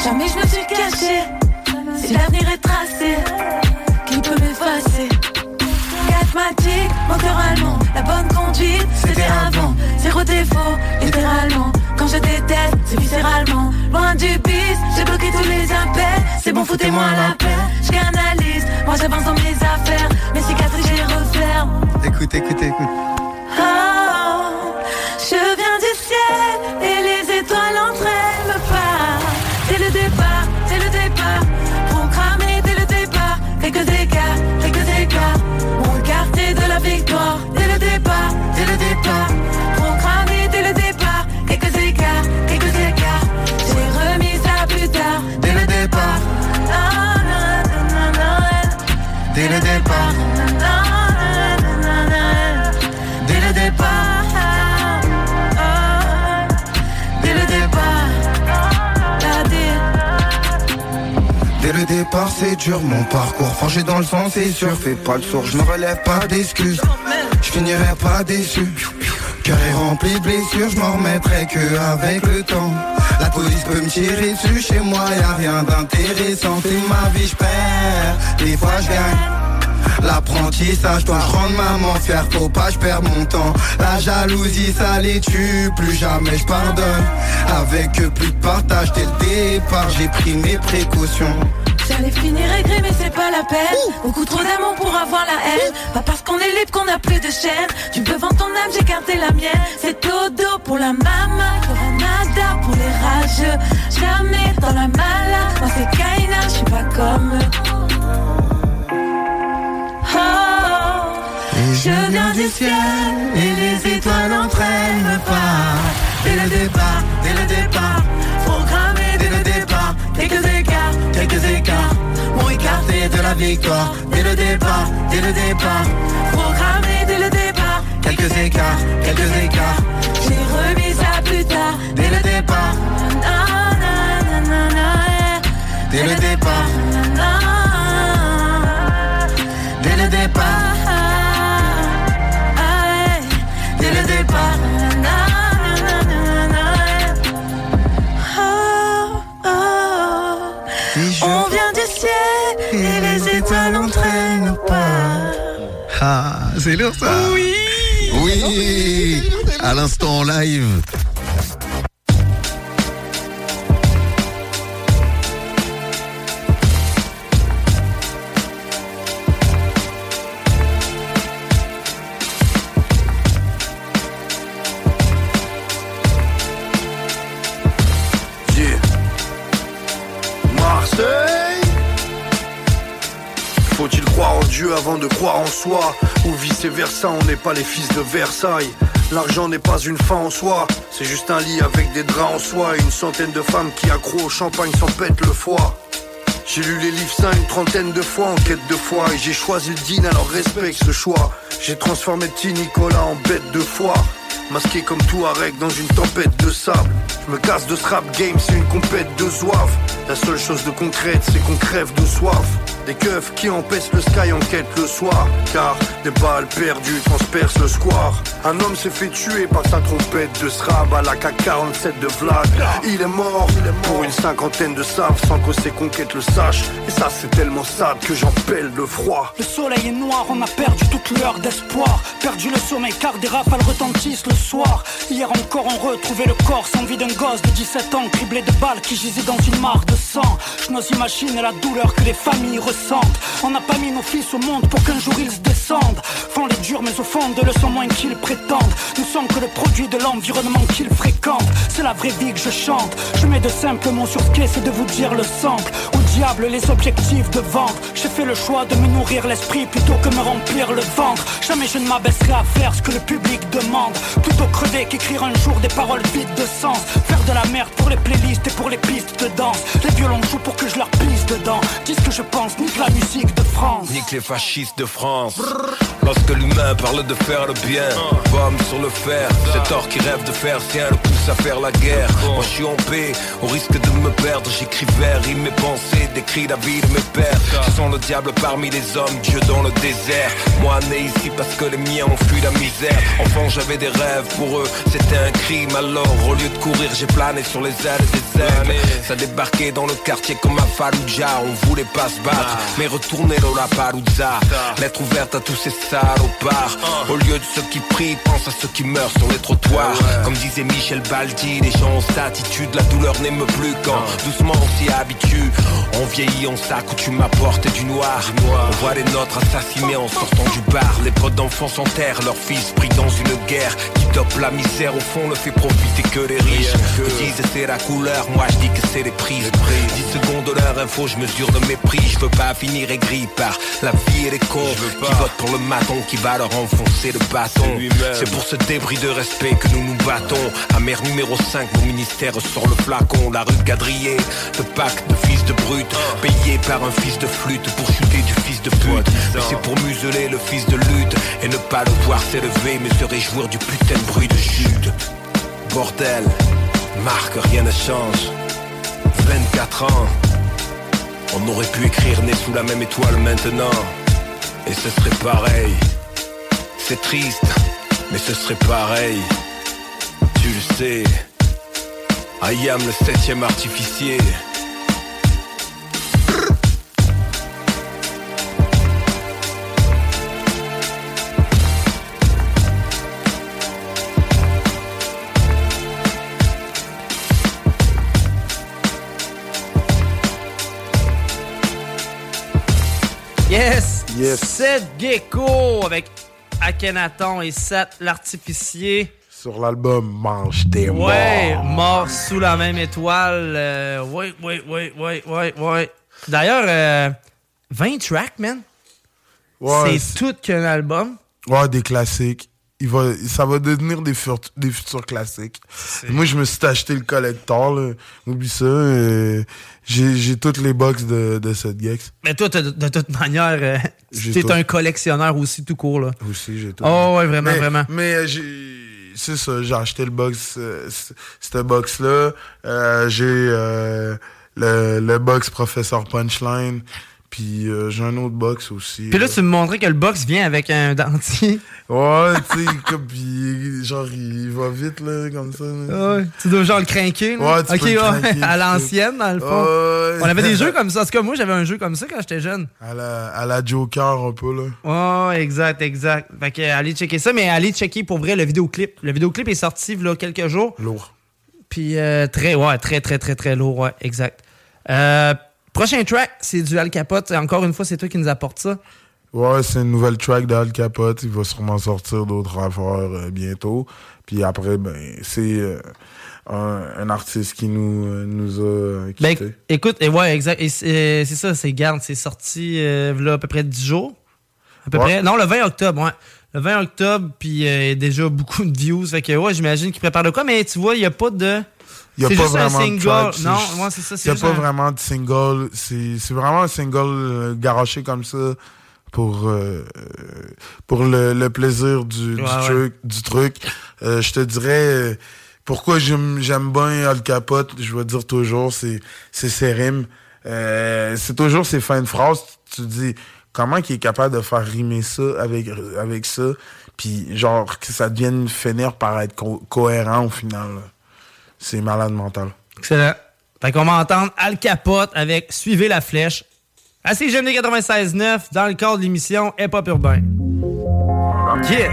jamais je me suis caché. Si l'avenir est tracé, qui peut m'effacer? Asthmatique, moteur allemand, la bonne conduite, c'était avant. Zéro défaut, littéralement. Quand je déteste, c'est viscéralement. Loin du bis, j'ai bloqué tous les appels. C'est bon, foutez-moi la paix. Je canalise, moi j'avance dans mes affaires. Mes cicatrices, je les referme. Écoute, écoute, écoute. Oh, c'est dur mon parcours. Forgé dans le sang, c'est sûr. Fais pas le sourd, je me relève pas d'excuses. Je finirai pas déçu. Cœur est rempli de blessures, je m'en remettrai que avec le temps. La police peut me tirer dessus, chez moi y a rien d'intéressant. C'est ma vie, je perds. Des fois je. L'apprentissage, dois rendre maman fière, faut pas je perds mon temps. La jalousie, ça les tue, plus jamais je pardonne. Avec plus de partage dès le départ, j'ai pris mes précautions. J'allais finir aigri mais c'est pas la peine. Beaucoup trop d'amour pour avoir la haine. Pas parce qu'on est libre qu'on a plus de chaîne Tu peux vendre ton âme, j'ai gardé la mienne. C'est dodo pour la maman Y'aura nada pour les rageux. Jamais dans la mala. Moi c'est Kaina, je suis pas comme eux. Oh, je viens du ciel Et les étoiles entraînent pas. Dès le départ, dès le départ de la victoire Dès le départ, dès le départ Programmé dès le départ Quelques écarts, quelques écarts. J'ai remis ça plus tard Dès le départ Na, na, na, na, na, yeah. Dès le départ, les étoiles entraînent pas. Ah, c'est lourd ça Oui Oui À l'instant en live. Faut-il croire en Dieu avant de croire en soi Ou vice versa, on n'est pas les fils de Versailles. L'argent n'est pas une fin en soi C'est juste un lit avec des draps en soie Et une centaine de femmes qui accroent au champagne s'en pètent le foie. J'ai lu les livres saints une trentaine de fois en quête de foi Et j'ai choisi le din alors respecte ce choix. J'ai transformé petit Nicolas en bête de foire Masqué comme tout Arec dans une tempête de sable. Je me casse de ce rap game, c'est une compète de soif La seule chose de concrète, c'est qu'on crève de soif Des keufs qui empêchent le sky en quête le soir Car des balles perdues transpercent le square Un homme s'est fait tuer par sa trompette de srab à la K47 de Vlad Il est mort, pour une cinquantaine de saves sans que ses conquêtes le sachent Et ça c'est tellement sale que j'en pèle le froid Le soleil est noir, on a perdu toute lueur d'espoir. Perdu le sommeil car des rafales retentissent le soir. Hier encore, on retrouvait le corps sans vie d'un gosse de 17 ans, criblé de balles qui gisait dans une mare de sang. Je n'ose imaginer la douleur que les familles On n'a pas mis nos fils au monde pour qu'un jour ils se descendent. Font les durs, mais au fond de le sont moins qu'ils prétendent. Nous sommes que le produit de l'environnement qu'ils fréquentent. C'est la vraie vie que je chante. Je mets de simples mots sur ce qu'est, c'est de vous dire le sample. Au diable les objectifs de vente. J'ai fait le choix de me nourrir l'esprit plutôt que me remplir le ventre. Jamais je ne m'abaisserai à faire ce que le public demande. Plutôt crever qu'écrire un jour des paroles vides de sens. Faire de la merde pour les playlists et pour les pistes de danse. Les violons jouent pour que je leur pisse dedans. Dis ce que je pense, nique la musique de France. Nique les fascistes de France. Lorsque l'humain parle de faire le bien, pomme sur le fer. Cet or qui rêve de faire sien le pousse à faire la guerre. Moi je suis en paix, au risque de me perdre. J'écris vers, rime mes pensées, décris la vie de mes pères. Je sens le diable parmi les hommes, Dieu dans le désert. Moi né ici parce que les miens ont fui la misère. Enfant j'avais des rêves, pour eux c'était un crime. Alors au lieu de courir, j'ai plané sur les ailes des aigles. Ça débarquait dans le quartier comme à Fallujah. On voulait pas se battre, mais retourner la Palouza. Lettre ouverte à tous ces salopards. Au lieu de ceux qui prient, pense à ceux qui meurent sur les trottoirs. Comme disait Michel Baldi, les gens ont cette attitude, la douleur n'aime plus quand doucement on s'y habitue. On vieillit, on s'accoutume à porter du noir. On voit les nôtres assassinés en sortant du bar. Les potes d'enfants s'enterrent, leurs fils pris dans une guerre qui dope la misère. Au fond, ne fait profiter que les riches. Ils disent c'est la couleur, moi je dis que c'est les prix. 10 secondes de leur info, je mesure le mépris. Je veux pas finir aigri par la vie et les cons. Qui votent pour le maton qui va leur enfoncer le bâton. C'est pour ce débris de respect que nous nous battons. Amère numéro 5, mon ministère sort le flacon. La rue de Gadrier, le pacte de fils de brut Payé par un fils de flûte pour chuter du fils de pute Mais c'est pour museler le fils de lutte Et ne pas le voir s'élever mais se réjouir du putain de bruit de chute. Bordel, Marc, rien ne change. 24 ans On aurait pu écrire né sous la même étoile maintenant. Et ce serait pareil. C'est triste, mais ce serait pareil. Tu le sais. I am le septième artificier Yes! Seth Gecko avec Akhenaton et Seth l'artificier. Sur l'album Mange tes morts. Ouais, mort sous la même étoile. euh, ouais, ouais, ouais, ouais, ouais, ouais. D'ailleurs, euh, 20 tracks, man. Ouais, c'est tout qu'un album. Ouais, des classiques. Il va, ça va devenir des, fur- des futurs classiques. Moi, je me suis acheté le collector, là. Oublie ça. euh, j'ai, toutes les box de, de cette Gex. Mais toi, de toute manière, euh, t'es un collectionneur aussi tout court, là. Aussi, j'ai tout. Oh, ouais, vraiment, Mais- vraiment. Mais euh, j'ai, c'est ça, j'ai acheté le box, euh, cette box-là. Euh, j'ai euh, le, le box Professeur Punchline. Puis euh, j'ai un autre box aussi. Puis là, tu me montrais que le box vient avec un dentier. Ouais, tu sais, comme, puis genre, il va vite, là, comme ça. là. Ouais, tu dois genre le craquer. là. Ouais, tu ok, peux le ouais, craquer, à l'ancienne, dans le fond. Ouais. On avait des jeux comme ça. En tout cas, moi, j'avais un jeu comme ça quand j'étais jeune. À la, à la Joker, un peu, là. Ouais, exact, exact. Fait que, allez checker ça, mais allez checker pour vrai le vidéoclip. Le vidéoclip est sorti il y a quelques jours. Lourd. Puis euh, très, ouais, très, très, très, très lourd, ouais, exact. Euh, prochain track, c'est du Al Capote. Encore une fois, c'est toi qui nous apporte ça. Ouais, c'est une nouvelle track d'Al Capote. Il va sûrement sortir d'autres affaires euh, bientôt. Puis après, ben, c'est euh, un, un artiste qui nous, euh, nous a Ben, écoute, et ouais, exact. Et c'est ça, c'est garde, c'est sorti là, à peu près 10 jours. À peu Ouais. près. Non, le 20 octobre, ouais. Le 20 octobre, puis déjà beaucoup de views. Fait que ouais, j'imagine qu'il prépare de quoi, mais tu vois, il n'y a pas de. Il y a pas juste un vraiment de single. track, c'est non, ouais, c'est ça. Il n'y a pas un- vraiment de single. C'est c'est vraiment un single euh, garoché comme ça pour, euh, pour le, le plaisir du, du Ouais, ouais. truc. Du truc. Euh, je te dirais euh, pourquoi j'aime j'aime bien Al Capote, je vais dire toujours, c'est c'est ses rimes. Euh, c'est toujours ses fins de phrase. Tu te dis comment il est capable de faire rimer ça avec, avec ça, puis genre que ça devienne finir par être co- cohérent au final. là. C'est malade mental. Excellent. Fait qu'on va entendre Al Capote avec Suivez la flèche. À CGMD 96.9 dans le cadre de l'émission Hip Hop Urbain. Yeah!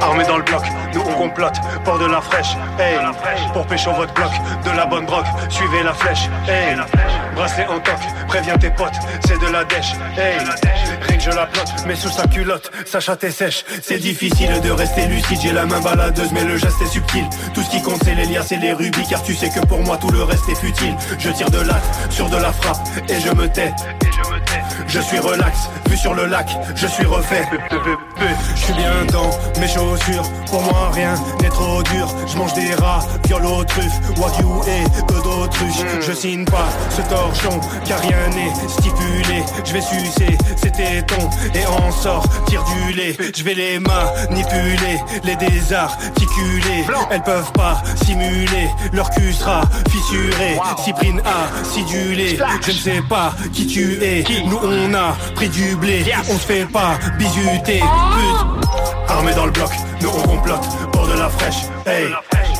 Armé dans le bloc, nous on complote, port de la fraîche, hey, pour pécho votre bloc, de la bonne broc, suivez la flèche, hey, bracelet en toc, préviens tes potes, c'est de la dèche, hey, rien que je la plotte, mais sous sa culotte, sa chatte est sèche, c'est difficile de rester lucide, j'ai la main baladeuse, mais le geste est subtil, tout ce qui compte c'est les liasses et les rubis, car tu sais que pour moi tout le reste est futile, je tire de l'acte, sur de la frappe, et je me tais, je suis relax, vu sur le lac, je suis refait. Je suis bien dans mes chaussures, pour moi rien n'est trop dur. Je mange des rats, viol aux truffes, wagyu et peu d'autruche. Je signe pas ce torchon, car rien n'est stipulé. Je vais sucer ces tétons et en sort, tire du lait. Je vais les manipuler, les désarticuler. Elles peuvent pas simuler, leur cul sera fissuré. Cyprine acidulé, je ne sais pas qui tu es. Nous on a pris du blé, on se fait pas bisuter. Pute. Armé dans le bloc, nous on complote, bord de la fraîche, hey.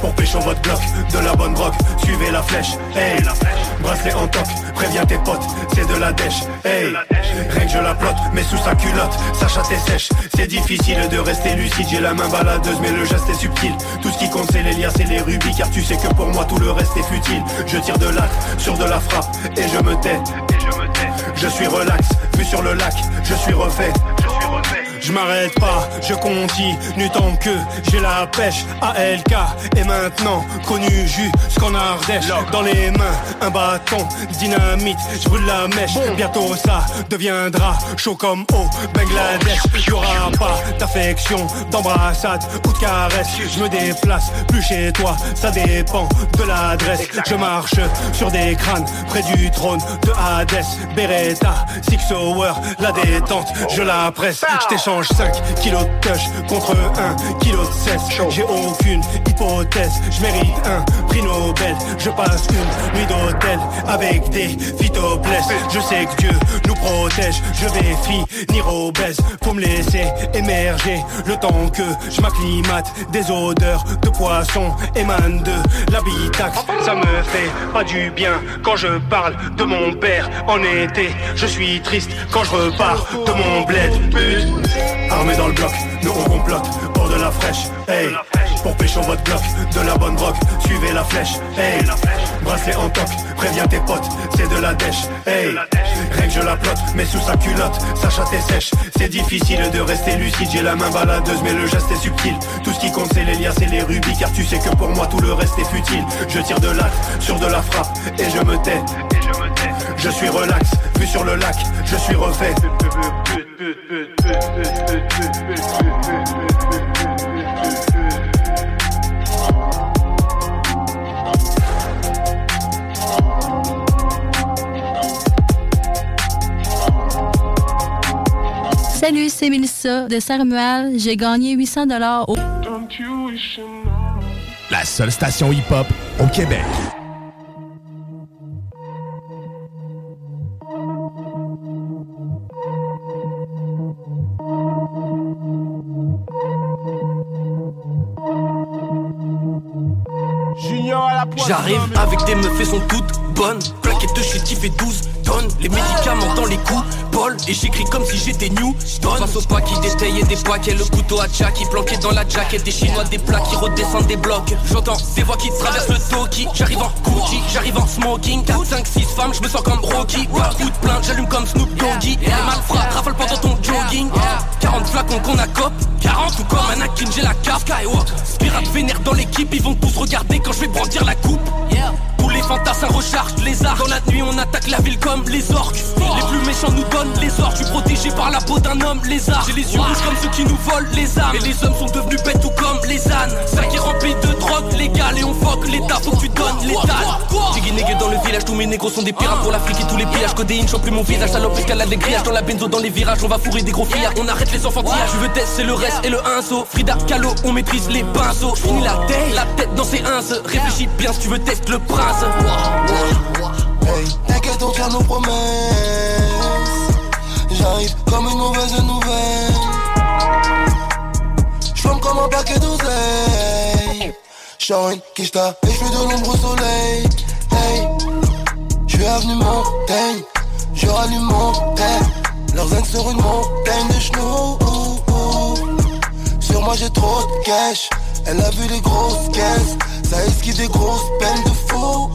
Pour pécho votre bloc, de la bonne broc, suivez la flèche, hey. Bracelet en toc, préviens tes potes, c'est de la dèche, hey. Que je la plotte, mais sous sa culotte, sa chatte est sèche. C'est difficile de rester lucide, j'ai la main baladeuse, mais le geste est subtil. Tout ce qui compte c'est les liasses et les rubis, car tu sais que pour moi tout le reste est futile. Je tire de l'acte, sur de la frappe, et je me tais, je suis relax, vu sur le lac, je suis refait, je m'arrête pas, je continue tant que j'ai la pêche. ALK et maintenant connu jusqu'en Ardèche. Dans les mains, un bâton, dynamite, je brûle la mèche. Bientôt ça deviendra chaud comme au Bangladesh. Y'aura pas d'affection, d'embrassade ou de caresse. Je me déplace plus chez toi, ça dépend de l'adresse. Je marche sur des crânes près du trône de Hades Beretta, Six Hour, la détente, je la presse. Je t'échange 5 kilos de touch contre 1 kilo de cesse. J'ai aucune hypothèse, je mérite un prix Nobel. Je passe une nuit d'hôtel avec des phytoplèses Je sais que Dieu nous protège, je vais finir obèse Faut me laisser émerger. Le temps que je m'acclimate Des odeurs de poisson émanent de l'habitacle. Ça me fait pas du bien quand je parle de mon père. En été Je suis triste quand je repars de mon bled Armé dans le bloc, nous on complote. Pour de la fraîche, hey Pour pécho votre bloc, de la bonne drogue Suivez la flèche, hey. Bracelet en toc, préviens tes potes C'est de la dèche, hey. Règle je la plotte, mais sous sa culotte Sa chatte est sèche, c'est difficile de rester lucide J'ai la main baladeuse mais le geste est subtil. Tout ce qui compte c'est les liens, c'est les rubis Car tu sais que pour moi tout le reste est futile. Je tire de l'acte sur de la frappe Et je me tais, et je me tais. Je suis relax, vu sur le lac, je suis refait Salut, c'est Mélissa de Saint-Romuald. J'ai gagné 800 dollars au... La seule station hip-hop au Québec. J'arrive avec des meufs et sont toutes bonnes Plaquettes de chétif et 12 tonnes. Les médicaments dans les coups Paul. Et j'écris comme si j'étais new Face au pas qui détaillait des paquets Le couteau à tcha qui planquait dans la jacket Des chinois des plats qui redescendent des blocs. J'entends des voix qui traversent le toki. J'arrive en Gucci, j'arrive en smoking. 4, 5, 6 femmes, je me sens comme Rocky. Pas de de plainte, j'allume comme Snoop Doggy. Les malfrats pendant ton jogging. 40 flacons qu'on a cop. 40 ou comme Anakin j'ai la cape. Skywalk Pirate vénère dans l'équipe. Ils vont tous regarder quand je vais brandir la coupe fantassins rechargent les arcs. Dans la nuit on attaque la ville comme les orques. Les plus méchants nous donnent les ordres. Je suis protégé par la peau d'un homme lézard J'ai les yeux rouges comme ceux qui nous volent les armes Et les hommes sont devenus bêtes tout comme les ânes. Ça qui est rempli de drogue légale. Et on fuck l'état faut que tu donnes l'étal Jiggy négué dans le village Tous mes négros sont des pirates. Pour l'Afrique et tous les pillages Codéine chope plus mon visage. Salope escalade les grillages Dans la benzo dans les virages On va fourrer des gros fillards. On arrête les enfantillages Je veux c'est le reste et le inso. Frida Kahlo on maîtrise les pinceaux. Fini la tête La tête dans ses ins Réfléchis bien si tu veux tester le prince Hey, t'inquiète, on tient nos promesses. J'arrive comme une mauvaise nouvelle. J'flamme comme un paquet d'oseille. J'suis Kishta et j'fais de l'ombre au soleil. Hey, j'suis avenue Montaigne. Je rallume mon. Leurs zen sur une montagne de genoux. Sur moi j'ai trop de cash. Elle a vu les grosses caisses. Ça esquive des grosses peines de fou.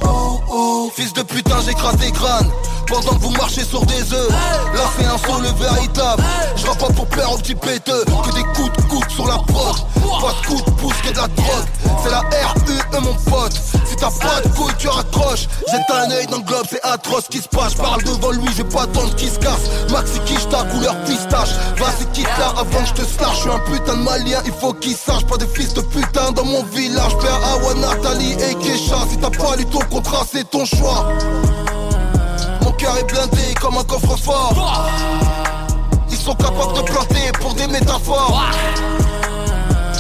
Fils de putain, j'écrase des crânes. Pendant que vous marchez sur des œufs. Là, c'est un saut le véritable. Je pas pour plaire aux petits péteux. Que des coups de coude sur la porte. Pas de coups de pouce que de la drogue. C'est la RUE, mon pote. Si t'as pas de couilles, tu raccroches. Jette un œil dans le globe, c'est atroce ce qui se passe. Parle devant lui, j'ai pas attendre qu'il se casse. Maxi quiche ta couleur pistache. Vas-y, quitte là avant que je te slash. Je suis un putain de malien, il faut qu'il sache. Pas de fils de putain dans mon village. Père Awa, Nathalie et Kesha. Si t'as pas lu ton contrat, c'est ton choix. Cœur est blindé comme un coffre-fort. Ils sont capables de planter pour des métaphores.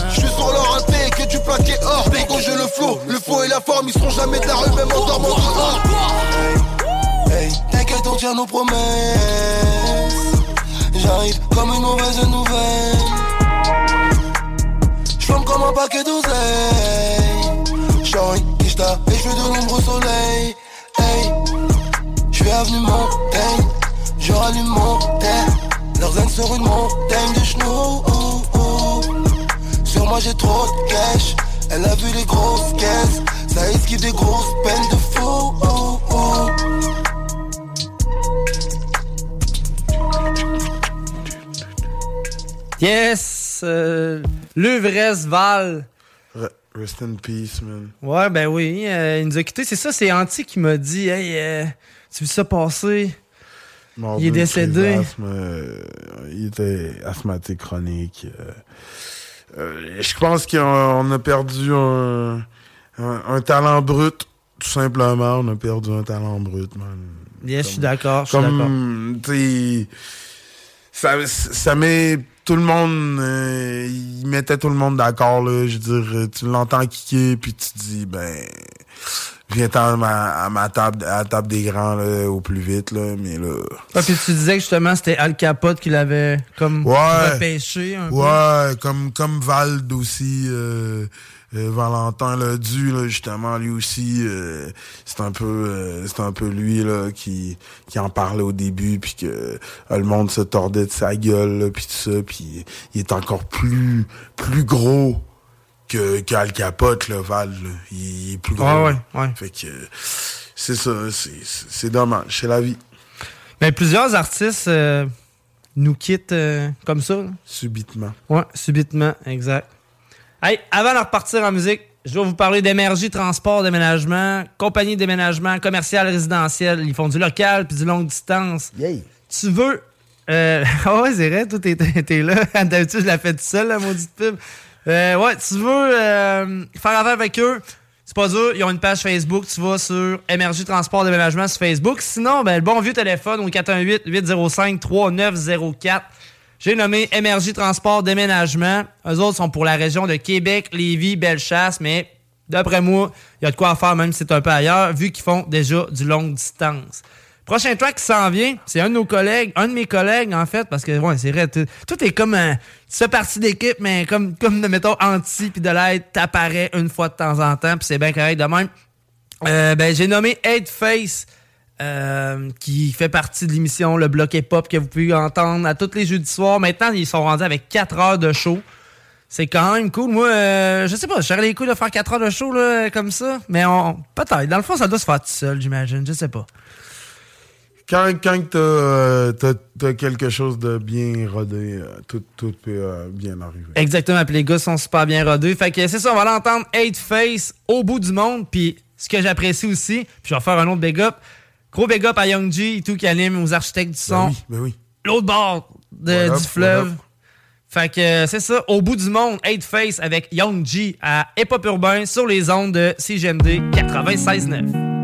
Je suis sur leur inté que du plaqué or. Bégo, j'ai le flow, le faux et la forme. Ils seront jamais de la rue, même en dormant dehors. Hey, hey, t'inquiète, on tient nos promesses. J'arrive comme une mauvaise nouvelle. J'flamme comme un paquet d'oseille. J'suis Kishta et j'fais de l'ombre au soleil. Hey, Montaigne. Je rallume mon terre. Leurs zen sur une montagne de genoux. Sur moi j'ai trop de cash. Elle a vu les grosses caisses. Ça esquive des grosses peines de fou. Yes! Euh, Val. Re- Rest in peace, man. Ouais, ben oui, euh, il nous a quittés. C'est ça, c'est Anti qui m'a dit Hey, euh, tu vis ça passer? Il est décédé. euh, il était asthmatique chronique. euh. Euh, je pense qu'on on a perdu un, un, un talent brut, tout simplement. On a perdu un talent brut, man. Yes, je suis d'accord. Comme, tu ça, ça met tout le monde, il mettait tout le monde d'accord, là. Je veux dire, tu l'entends kicker, puis tu te dis, ben, viens-t'en à ma, à ma table, à la table des grands, là, au plus vite, là. Mais là, Ah, puis tu disais que justement c'était Al Capote qui l'avait comme Ouais. repêché un peu. Ouais, comme, comme Vald aussi, euh, euh, Valentin Ledu, là, justement, lui aussi, euh, c'est un peu euh, c'est un peu lui là qui, qui en parlait au début, puis que euh, le monde se tordait de sa gueule, puis tout ça, puis il est encore plus plus gros que qu'Al Capote, là, Val. là. Il est plus gros. Ouais, ouais, ouais. Fait que c'est ça, c'est dommage, c'est la vie. Mais plusieurs artistes euh, nous quittent euh, comme ça. là. Subitement. Ouais, subitement, exact. Hey, avant de repartir en musique, je vais vous parler d'énergie, transport, déménagement, compagnie de déménagement, commercial, résidentiel. Ils font du local puis du longue distance. Tu veux. Euh, ah ouais, c'est vrai, t'es- t'es là. D'habitude, je la fais tout seul, la maudite pub. Euh, ouais, tu veux euh, faire affaire avec eux. C'est pas dur, ils ont une page Facebook, tu vas sur Énergie Transport Déménagement sur Facebook. Sinon, ben, le bon vieux téléphone au 418-805-3904. J'ai nommé Énergie Transport Déménagement. Eux autres sont pour la région de Québec, Lévis, Bellechasse, mais d'après moi, il y a de quoi faire même si c'est un peu ailleurs, vu qu'ils font déjà du longue distance. Prochain track qui s'en vient, c'est un de nos collègues, un de mes collègues en fait, parce que ouais, c'est vrai, tout, est comme un, tu fais partie d'équipe, mais comme, comme mettons, anti puis de l'aide, t'apparais une fois de temps en temps, puis c'est bien correct de même. Euh, ben, j'ai nommé Face euh, qui fait partie de l'émission Le Bloc Hip-Hop que vous pouvez entendre à tous les jeudis soirs. Maintenant, ils sont rendus avec 4 heures de show. C'est quand même cool. Moi, euh, je sais pas, j'aurais les couilles de faire 4 heures de show là, comme ça. Mais on, peut-être. Dans le fond, ça doit se faire tout seul, j'imagine. Je sais pas. Quand, quand t'as, euh, t'as, quelque chose de bien rodé, euh, tout, tout peut euh, bien arriver. Exactement. Puis les gars sont super bien rodés. Fait que c'est ça, on va l'entendre Eight Face au bout du monde. Puis ce que j'apprécie aussi, puis je vais faire un autre big up. Gros big up à Young G et tout qui anime aux architectes du son. oui, ben oui. L'autre bord de- du fleuve. Fait que c'est ça, au bout du monde, Eight Face avec Young G à Hip Hop Urbain sur les ondes de CGMD 96.9.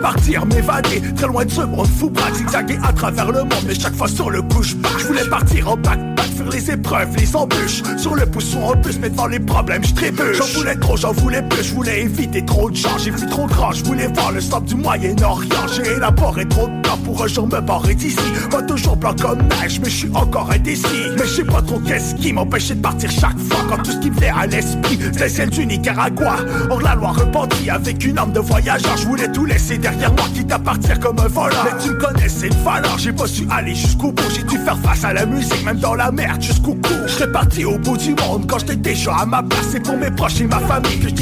partir, m'évader, très loin de ce monde fou bras zigzaguer à travers le monde, mais chaque fois sur le coup je voulais partir en backpack, faire les épreuves, les embûches. Sur le pousson en plus, mais devant les problèmes, je trébuche. J'en voulais trop, j'en voulais plus, je voulais éviter trop de gens. J'ai vu trop grand, je voulais voir le stop du Moyen-Orient. J'ai élaboré trop de plans pour un jour me barrer d'ici. Pas toujours blanc comme neige, mais je suis encore indécis. Mais je sais pas trop qu'est-ce qui m'empêchait de partir chaque fois quand tout ce qui me venait à l'esprit, c'est celle du Nicaragua. Hors la loi repentie avec une âme de voyageur, je voulais tout laisser derrière moi, quitte à partir comme un voleur. Mais tu me connais, c'est le valeur, j'ai pas su aller jusqu'au bout. J'ai dû faire face à la musique, même dans la merde, jusqu'au cou. Je serais parti au bout du monde quand j'étais déjà à ma place. C'est pour mes proches et ma famille que je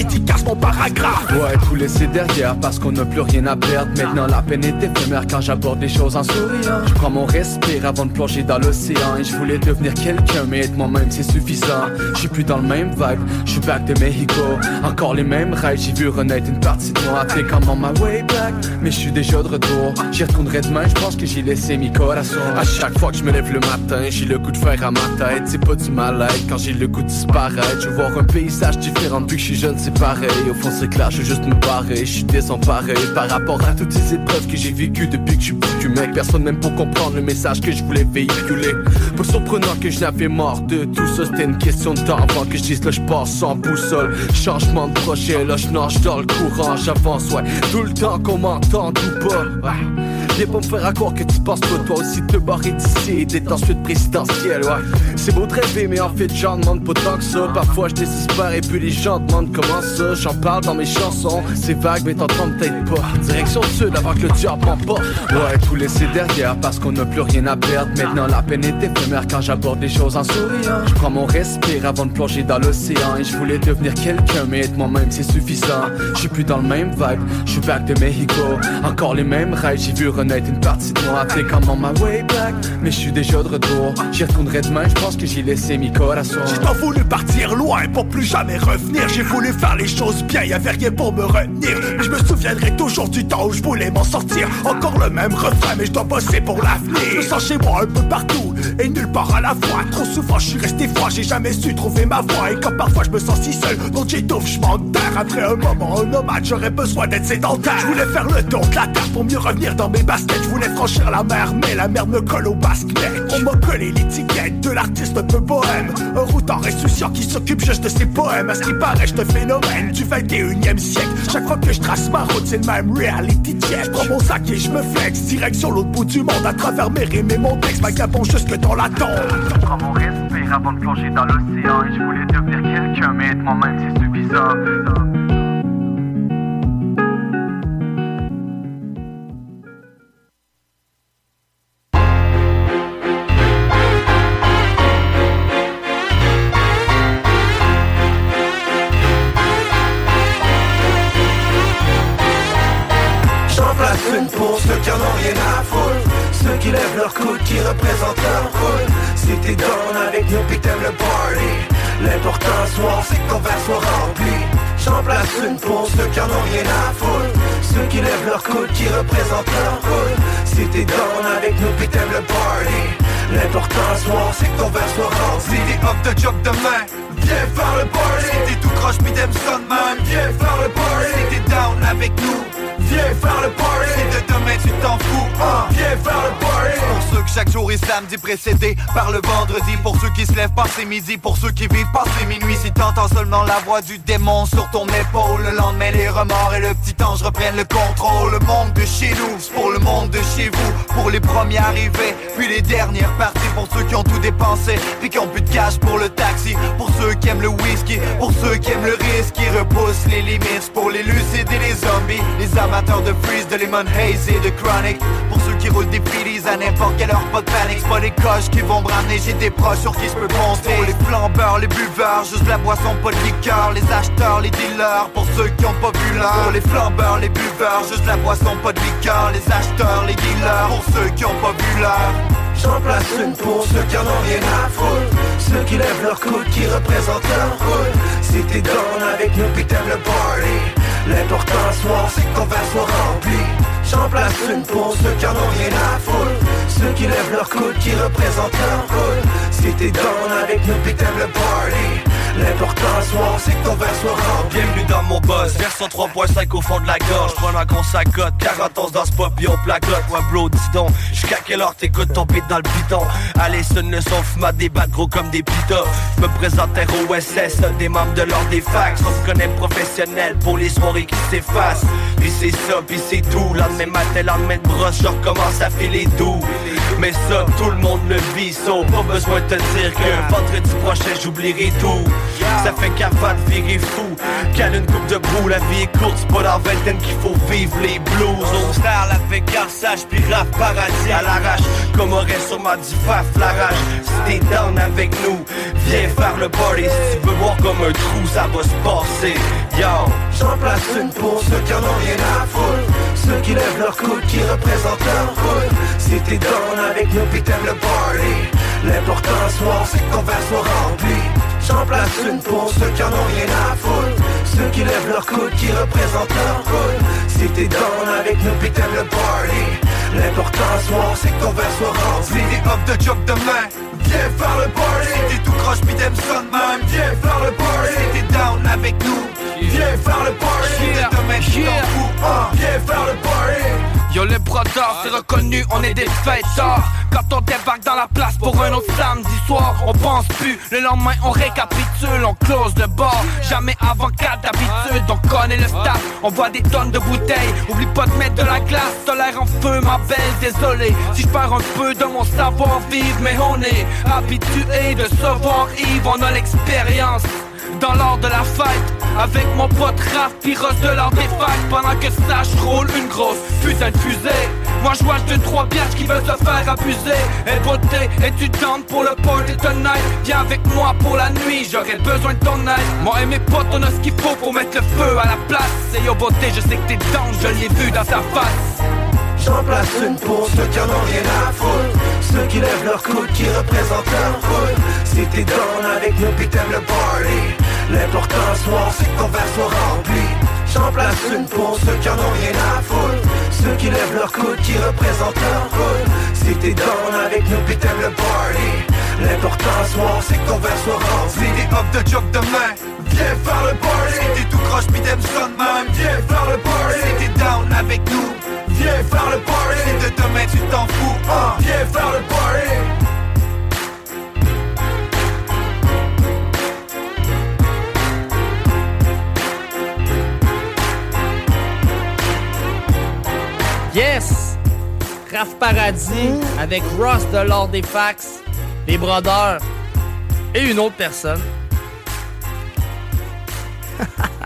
mon paragraphe. Ouais, tout laisser derrière parce qu'on n'a plus rien à perdre. Maintenant, la peine est éphémère quand j'aborde les choses en souriant. Je prends mon respire avant de plonger dans l'océan. Et je voulais devenir quelqu'un, mais être moi-même, c'est suffisant. Je suis plus dans le même vibe, je suis back de Mexico. Encore les mêmes rêves, j'ai vu renaître une partie de moi. Comme on my way back, mais je suis déjà de retour. J'y retournerai demain, je pense que j'ai laissé mi corazon. À chaque fois que je me lève le matin, j'ai le goût de faire à ma tête. C'est pas du mal-être quand j'ai le goût de disparaître. Je veux un paysage différent depuis que je suis jeune, c'est pareil. Au fond, c'est clair, je veux juste me barrer. Je suis désemparé par rapport à toutes ces épreuves que j'ai vécues depuis que je suis plus mec. Personne même pour comprendre le message que je voulais véhiculer. Pas surprenant que je n'avais mort de tout ça, c'était une question de temps avant que je dise là, je sans boussole. Changement de projet, là, je nage dans le courant, j'avance, ouais. Tout le temps qu'on m'entende ou pas. Viens me faire à croire que tu penses pas toi aussi te barrer d'ici et d'être ensuite présidentiel, ouais. C'est beau de rêver, mais en fait, j'en demande pas tant que ça. Parfois, je désespère et puis les gens demandent comment ça. J'en parle dans mes chansons, c'est vague, mais t'entends peut-être pas. Direction sud avant que le diable m'emporte. Ouais, tout laisser derrière parce qu'on n'a plus rien à perdre. Maintenant, la peine est éphémère quand j'aborde les choses en souriant. Je prends mon respire avant de plonger dans l'océan. Et je voulais devenir quelqu'un, mais être moi-même, c'est suffisant. Je suis plus dans le même vibe, je suis back de Mexico. Encore les mêmes rêves, j'ai vu renaître une partie de moi. T'es comme my way back, mais je suis déjà de retour. J'y retournerai demain, je pense que j'y laissé mi corazon. J'ai tant voulu partir loin pour plus jamais revenir. J'ai voulu faire les choses bien, y'avait rien pour me retenir. Mais je me souviendrai toujours du temps où je voulais m'en sortir. Encore le même refrain, mais je dois bosser pour l'avenir. Je sens chez moi un peu partout et nulle part à la fois. Trop souvent, je suis resté froid, j'ai jamais su trouver ma voie. Et quand parfois je me sens si seul, donc j'étouffe, je d'air. Après un moment, nomade, j'aurais besoin d'être sédentaire. Je voulais faire le tour de la terre pour mieux revenir dans mes baskets. Je voulais franchir la mer, mais la mer me colle au basket. On m'a collé l'étiquette de l'artiste un peu bohème. Un routard insouciant qui s'occupe juste de ses poèmes. À ce qui paraît, je phénomène du 21 e siècle. Chaque fois que je trace ma route, c'est le même reality check. Je prends mon sac et je me flex, direction l'autre bout du monde. À travers mes rimes et mon texte, vagabond jusque dans la tombe. Je prends mon respire avant de plonger dans l'océan. Et je voulais devenir quelqu'un, mais être moi-même, c'est suffisant. J'en place une pour ceux qui en ont rien à foutre Ceux qui lèvent leur coude, qui représentent leur hood Si t'es down avec nous pis t'aimes le party. L'important ce soir c'est que ton verre soit rempli. J'en place une pour ceux qui en ont rien à foutre. Ceux qui lèvent leur coude, qui représentent leur hood Si t'es down avec nous pis t'aimes le party. L'important ce soir c'est que ton verre soit rempli. Si t'es off de job demain Viens faire le party. Si t'es tout croche pis t'aimes de même. Viens faire le party. Si t'es down avec nous Viens faire le party. Si de demain tu t'en fous hein. Viens faire le party. Pour ceux que chaque jour est samedi précédé par le vendredi. Pour ceux qui se lèvent passer midi Pour ceux qui vivent passer minuit Si t'entends seulement la voix du démon sur ton épaule Le lendemain les remords et le petit ange reprennent le contrôle. Le monde de chez nous, c'est pour le monde de chez vous. Pour les premiers arrivés, puis les dernières parties. Pour ceux qui ont tout dépensé, puis qui ont plus de cash pour le taxi. Pour ceux qui aiment le whisky, pour ceux qui aiment le risque. Qui repoussent les limites, pour les lucides et les zombies. Les de freeze, de lemon haze et de chronic. Pour ceux qui roulent des feelies à n'importe quelle heure, pas de panique. Pas les coches qui vont me j'ai des proches sur qui je peux compter. Les flambeurs, les buveurs, juste la boisson, pas de liqueur. Les acheteurs, les dealers, pour ceux qui ont pas vu l'heure. Les flambeurs, les buveurs, juste la boisson, pas de liqueur. Les acheteurs, les dealers, pour ceux qui ont pas vu l'heure. J'en place une pour ceux qui en ont rien à foutre. Ceux qui lèvent leur coude, qui représentent leur hood Si t'es avec nous pis t'aimes le party L'important ce soir c'est que ton soit rempli J'en place une pour ceux qui en ont rien à foutre. Ceux qui lèvent leur coude, qui représentent leur hood Si t'es down avec nous t'aimes le party L'important ce soir c'est que ton verre soit Bienvenue dans mon boss, version 3.5 au fond de la gorge. Prends la grosse sacote, 40 ans dans ce pop on placote. Ouais bro, dis donc, jusqu'à quelle heure t'écoutes ton beat dans le bidon Allez, ce ne sont des battes gros comme des pitas. Je me présente ROSS, des membres de l'ordre des fax. On se connaît professionnel pour les soirées qui s'effacent. Puis c'est ça, puis c'est tout. Lendemain matin, lendemain de brosse, je recommence à filer doux. Mais ça, tout le monde le vit, so pas besoin de te dire que Vendredi prochain, j'oublierai tout ça fait de virer fou. Cale une coupe de brou, la vie est courte C'est pas dans vingtaine qu'il faut vivre les blues. Au star, la fait garçage, puis rap paradis à l'arrache. Comme aurait sûrement du faf la rage Si t'es down avec nous, viens faire le party. Si tu veux voir comme un trou, ça va se passer. Yo. J'en place une pour ceux qui en ont rien à foutre. Ceux qui lèvent leur coude, qui représentent leur hood. Si t'es down avec nous pis t'aimes le party L'important ce c'est que ton verre soit rempli J'en place une pour ceux qui en ont rien à foutre. Ceux qui lèvent leur coude, qui représentent leur hood Si t'es down avec nous t'aimes le party. L'important ce soir c'est que ton verre soit rempli. T'es off de job demain. Viens faire le party. Si t'es tout croche pis t'aimes ça même. Viens faire le party. Si t'es down avec nous. Viens faire le party. Si t'es demain t'en fous. Viens faire le party Yo les j'adore, c'est reconnu, on est des fêtards. Quand on débarque dans la place pour un autre samedi soir, on pense plus. Le lendemain, on récapitule, on close le bord. Jamais avant 4 d'habitude, on connaît le staff. On voit des tonnes de bouteilles. Oublie pas de mettre de la glace, l'air en feu, ma belle. Désolé si je perds un peu de mon savoir-vivre, mais on est habitué de savoir Yves, on a l'expérience dans l'ordre de la fête Avec mon pote Raph, Pyros de l'ordre des fêtes Pendant que je roule une grosse putain de fusée. Moi je vois deux trois biatches qui veulent se faire abuser. Et beauté, étudiante pour le party tonight Viens avec moi pour la nuit, j'aurais besoin de ton aide. Moi et mes potes on a ce qu'il faut pour mettre le feu à la place. Et yo beauté, je sais que t'es down, je l'ai vu dans ta face J'en place une pour ceux qui en ont rien à foutre Ceux qui lèvent leur coude, qui représentent leur foot Si t'es down avec nous pis t'aimes le party. L'important ce soir c'est que ton verre soit rempli. J'en place une pour ceux qui en ont rien à foutre Ceux qui lèvent leur coude, qui représentent leur foot Si t'es down avec nous pis t'aimes le party. L'important ce soir c'est que ton verre soit rempli. T'es off de job demain Viens faire le party. Si t'es tout croche pis t'aimes son man Viens faire le party. Si t'es down avec nous Viens faire le party Si de demain tu t'en fous hein. Viens faire le party Yes! Raph Paradis avec Ross de l'Ordre des Fax, les Brodeurs et une autre personne.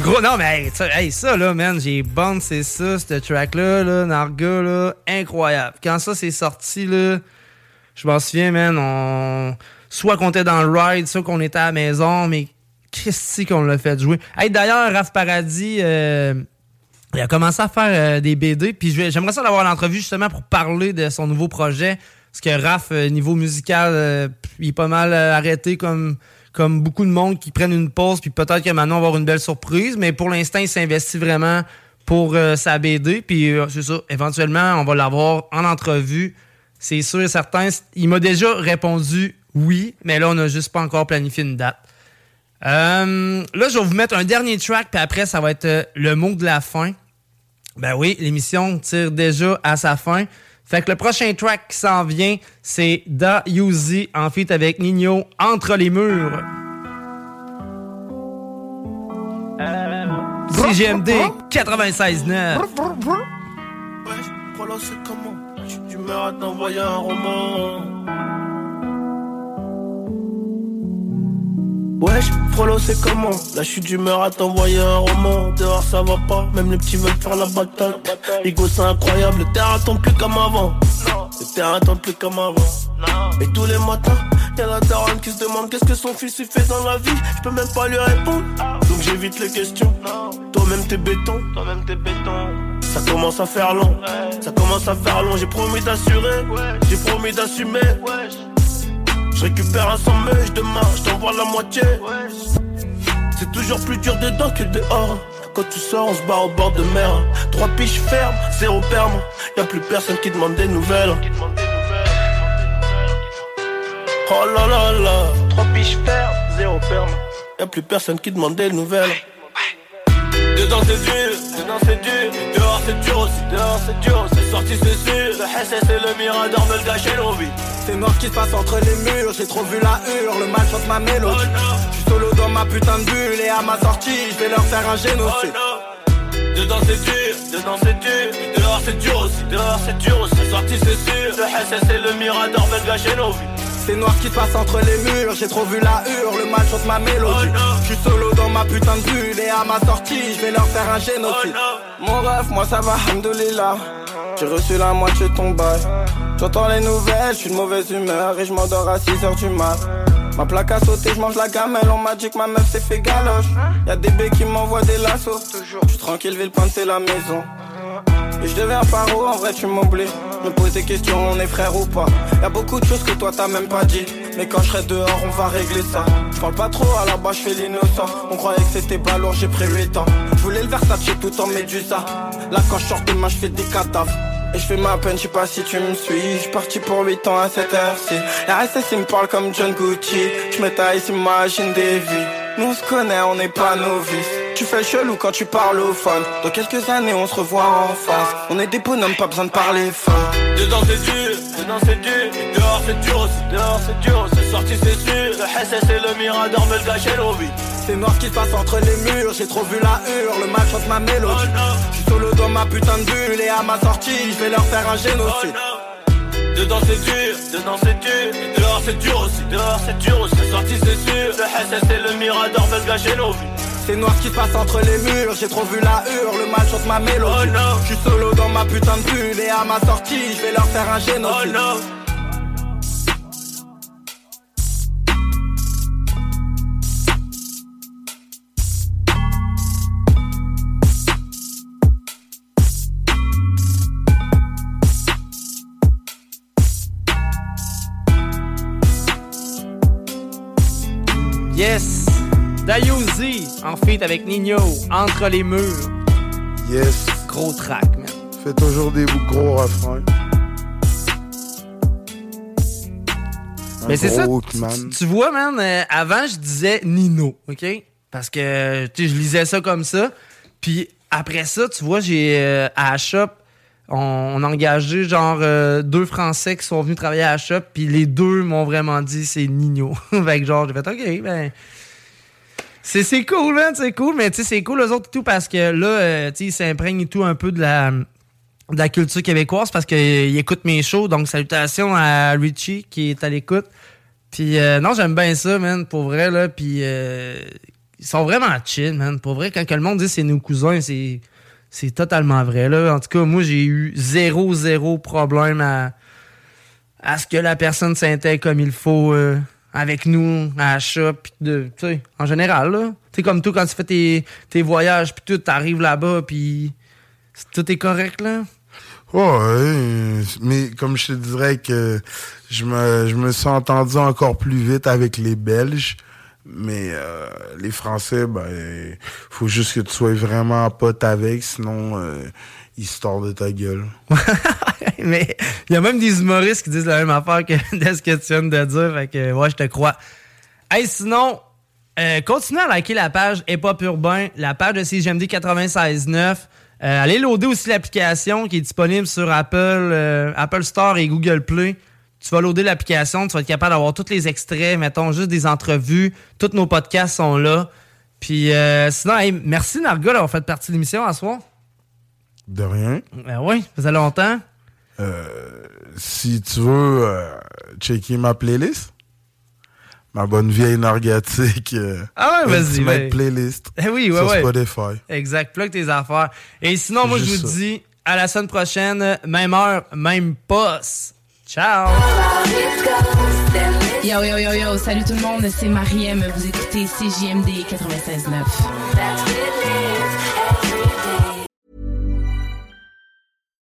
Gros, non, mais hey, ça, là, man, j'ai c'est ça, ce track-là, là, Narga, là, incroyable. Quand ça s'est sorti, là, je m'en souviens, man, on... soit qu'on était dans le ride, soit qu'on était à la maison, mais qu'est-ce qu'on l'a fait jouer? Hey, d'ailleurs, Raph Paradis, euh, il a commencé à faire euh, des BD, puis j'aimerais ça l'avoir l'entrevue justement pour parler de son nouveau projet. Parce que Raph, euh, niveau musical, il est pas mal arrêté comme, comme beaucoup de monde qui prennent une pause, puis peut-être que maintenant on va avoir une belle surprise. Mais pour l'instant, il s'investit vraiment pour euh, sa BD. Puis euh, c'est ça, éventuellement, on va l'avoir en entrevue. C'est sûr et certain. Il m'a déjà répondu oui, mais là, on n'a juste pas encore planifié une date. Euh, là, je vais vous mettre un dernier track, puis après, ça va être euh, le mot de la fin. Ben oui, l'émission tire déjà à sa fin. Fait que le prochain track qui s'en vient, c'est Da Yuzi en feat avec Nino, Entre les murs. CGMD 96.9. Voilà, c'est comment? Tu un roman. Wesh, Frollo, c'est comment je suis d'humeur à t'envoyer un roman. Dehors, ça va pas, même les petits veulent faire la bataille. Ligo, c'est incroyable, le terrain tombe plus comme avant. Le terrain tombe plus comme avant. Et tous les matins, y'a la daronne qui se demande qu'est-ce que son fils il fait dans la vie. Je peux même pas lui répondre. Donc j'évite les questions. Toi-même t'es béton. Toi-même t'es béton. Ça commence à faire long. Ça commence à faire long. J'ai promis d'assurer. J'ai promis d'assumer. Je récupère un sans mèche demain. Je t'envoie la moitié. C'est toujours plus dur dedans que dehors. Quand tu sors, on se barre au bord de mer. Trois piches fermes, zéro perme. Y'a plus personne qui demande des nouvelles. Oh là là là. Trois piches fermes, zéro perme. Y'a plus personne qui demande des nouvelles. Dedans c'est dur, dedans c'est dur. Dehors c'est dur aussi, dehors c'est dur. C'est sorti c'est sûr. Le SS et le Mirador veulent gâcher nos vies. C'est mort qui se passe entre les murs, j'ai trop vu la hurle, le mal chante ma mélodie. Je suis solo dans ma putain de bulle et à ma sortie, je vais leur faire un génocide. Dedans c'est dur, dedans c'est dur. Dehors c'est dur aussi, dehors c'est dur aussi. C'est sorti c'est sûr. Le SS et le Mirador veulent gâcher nos vies. C'est noir qui se passe entre les murs, j'ai trop vu la hurle, le mal chante ma mélodie. Je suis solo dans ma putain de bulle et à ma sortie, je vais leur faire un génocide. Mon ref, moi ça va, hamdoulillah. J'ai reçu la moitié de ton bail. J'entends les nouvelles, je suis de mauvaise humeur et je m'endors à 6h du mat. Ma plaque a sauté, je mange la gamelle, on m'a dit que ma meuf s'est fait galoche. Y'a des baies qui m'envoient des lassos. Je suis tranquille, ville c'est la maison. Et je deviens paro, en vrai tu m'oublies. Me pose des questions, on est frère ou pas. Y'a beaucoup de choses que toi t'as même pas dit. Mais quand je serai dehors, on va régler ça. Je parle pas trop, à la base je fais l'innocent. On croyait que c'était pas lourd, j'ai pris 8 ans. Je voulais le Versace tout en médusa. Là quand je sors demain, je fais des cadavres. Et je fais ma peine, je sais pas si tu me suis. Je parti pour 8 ans à cette heure-ci. La RSS il me parle comme John Gucci. Je me taille, s'imagine des vies. Nous on se connaît, on n'est pas novices. tu fais chelou quand tu parles au fun. Dans quelques années, on se revoit en face. On est des bonhommes, pas besoin de parler fort. Dedans c'est dur, dedans c'est dur. Et dehors c'est dur aussi, dehors c'est dur. C'est sorti, c'est sûr. Le SS et le Mirador me le gâchaient l'envie. C'est noir ce qui se passe entre les murs, j'ai trop vu la hurle, le mal chante ma mélodie. Je suis solo dans ma putain de bulle et à ma sortie, je vais leur faire un génocide. Dedans c'est dur, dedans c'est dur. Et dehors c'est dur aussi, dehors c'est dur aussi. C'est sorti, c'est sûr. Le SS et le Mirador me le gâchaient l'envie. C'est noir ce qui se passe entre les murs, j'ai trop vu la hurle, le mal chante ma mélodie. Je suis solo dans ma putain de bulle et à ma sortie, je vais leur faire un génocide. Yes! Dayuzi en feat avec Nino, Entre les murs. Yes. Gros track, man. Fait toujours des gros refrains. Mais c'est ça, tu, vois, man, euh, avant, je disais Nino, OK? Parce que, tu sais, je lisais ça comme ça. Puis après ça, tu vois, j'ai, euh, à la shop, on, on a engagé, genre, euh, deux Français qui sont venus travailler à la shop, puis les deux m'ont vraiment dit c'est Nino. fait que, genre, j'ai fait, OK, ben... C'est, cool, man, c'est cool, mais tu sais, c'est cool, eux autres, tout, parce que là, euh, tu sais, ils s'imprègnent tout un peu de la, de la culture québécoise parce qu'ils écoutent mes shows. Donc, salutations à Richie qui est à l'écoute. Puis, euh, non, j'aime bien ça, man, pour vrai, là. Puis, euh, ils sont vraiment chill, man. Pour vrai, quand que le monde dit c'est nos cousins, c'est, c'est totalement vrai, là. En tout cas, moi, j'ai eu zéro, zéro problème à, à ce que la personne s'intègre comme il faut euh, avec nous à shop, puis de, tu sais, en général, là. Tu sais, comme tout, quand tu fais tes, tes voyages, puis tout, t'arrives là-bas, puis tout est correct, là? Ouais, mais comme je te dirais que je me, je me suis entendu encore plus vite avec les Belges, mais euh, les Français, ben, faut juste que tu sois vraiment pote avec, sinon euh, ils se tordent de ta gueule. Mais il y a même des humoristes qui disent la même affaire que de ce que tu viens de dire. Fait que, ouais, je te crois. Hey, sinon, euh, continuez à liker la page Hip Hop Urbain, la page de CGMD 96.9. Euh, allez loader aussi l'application qui est disponible sur Apple, euh, Apple Store et Google Play. Tu vas loader l'application, tu vas être capable d'avoir tous les extraits, mettons juste des entrevues. Tous nos podcasts sont là. Puis euh, sinon, hey, merci Narga d'avoir fait partie de l'émission à soir. De rien. Ben oui, ça faisait longtemps. Euh, si tu veux euh, checker ma playlist, ma bonne vieille nargatique. euh, Ah ouais, vas-y. Ultimate playlist. Eh oui, ouais, sur ouais. Spotify. Exact, plug tes affaires. Et sinon, moi, je vous ça. dis à la semaine prochaine, même heure, même poste. Ciao! Yo, yo, yo, yo, salut tout le monde, c'est Mariem, vous écoutez CJMD 96.9.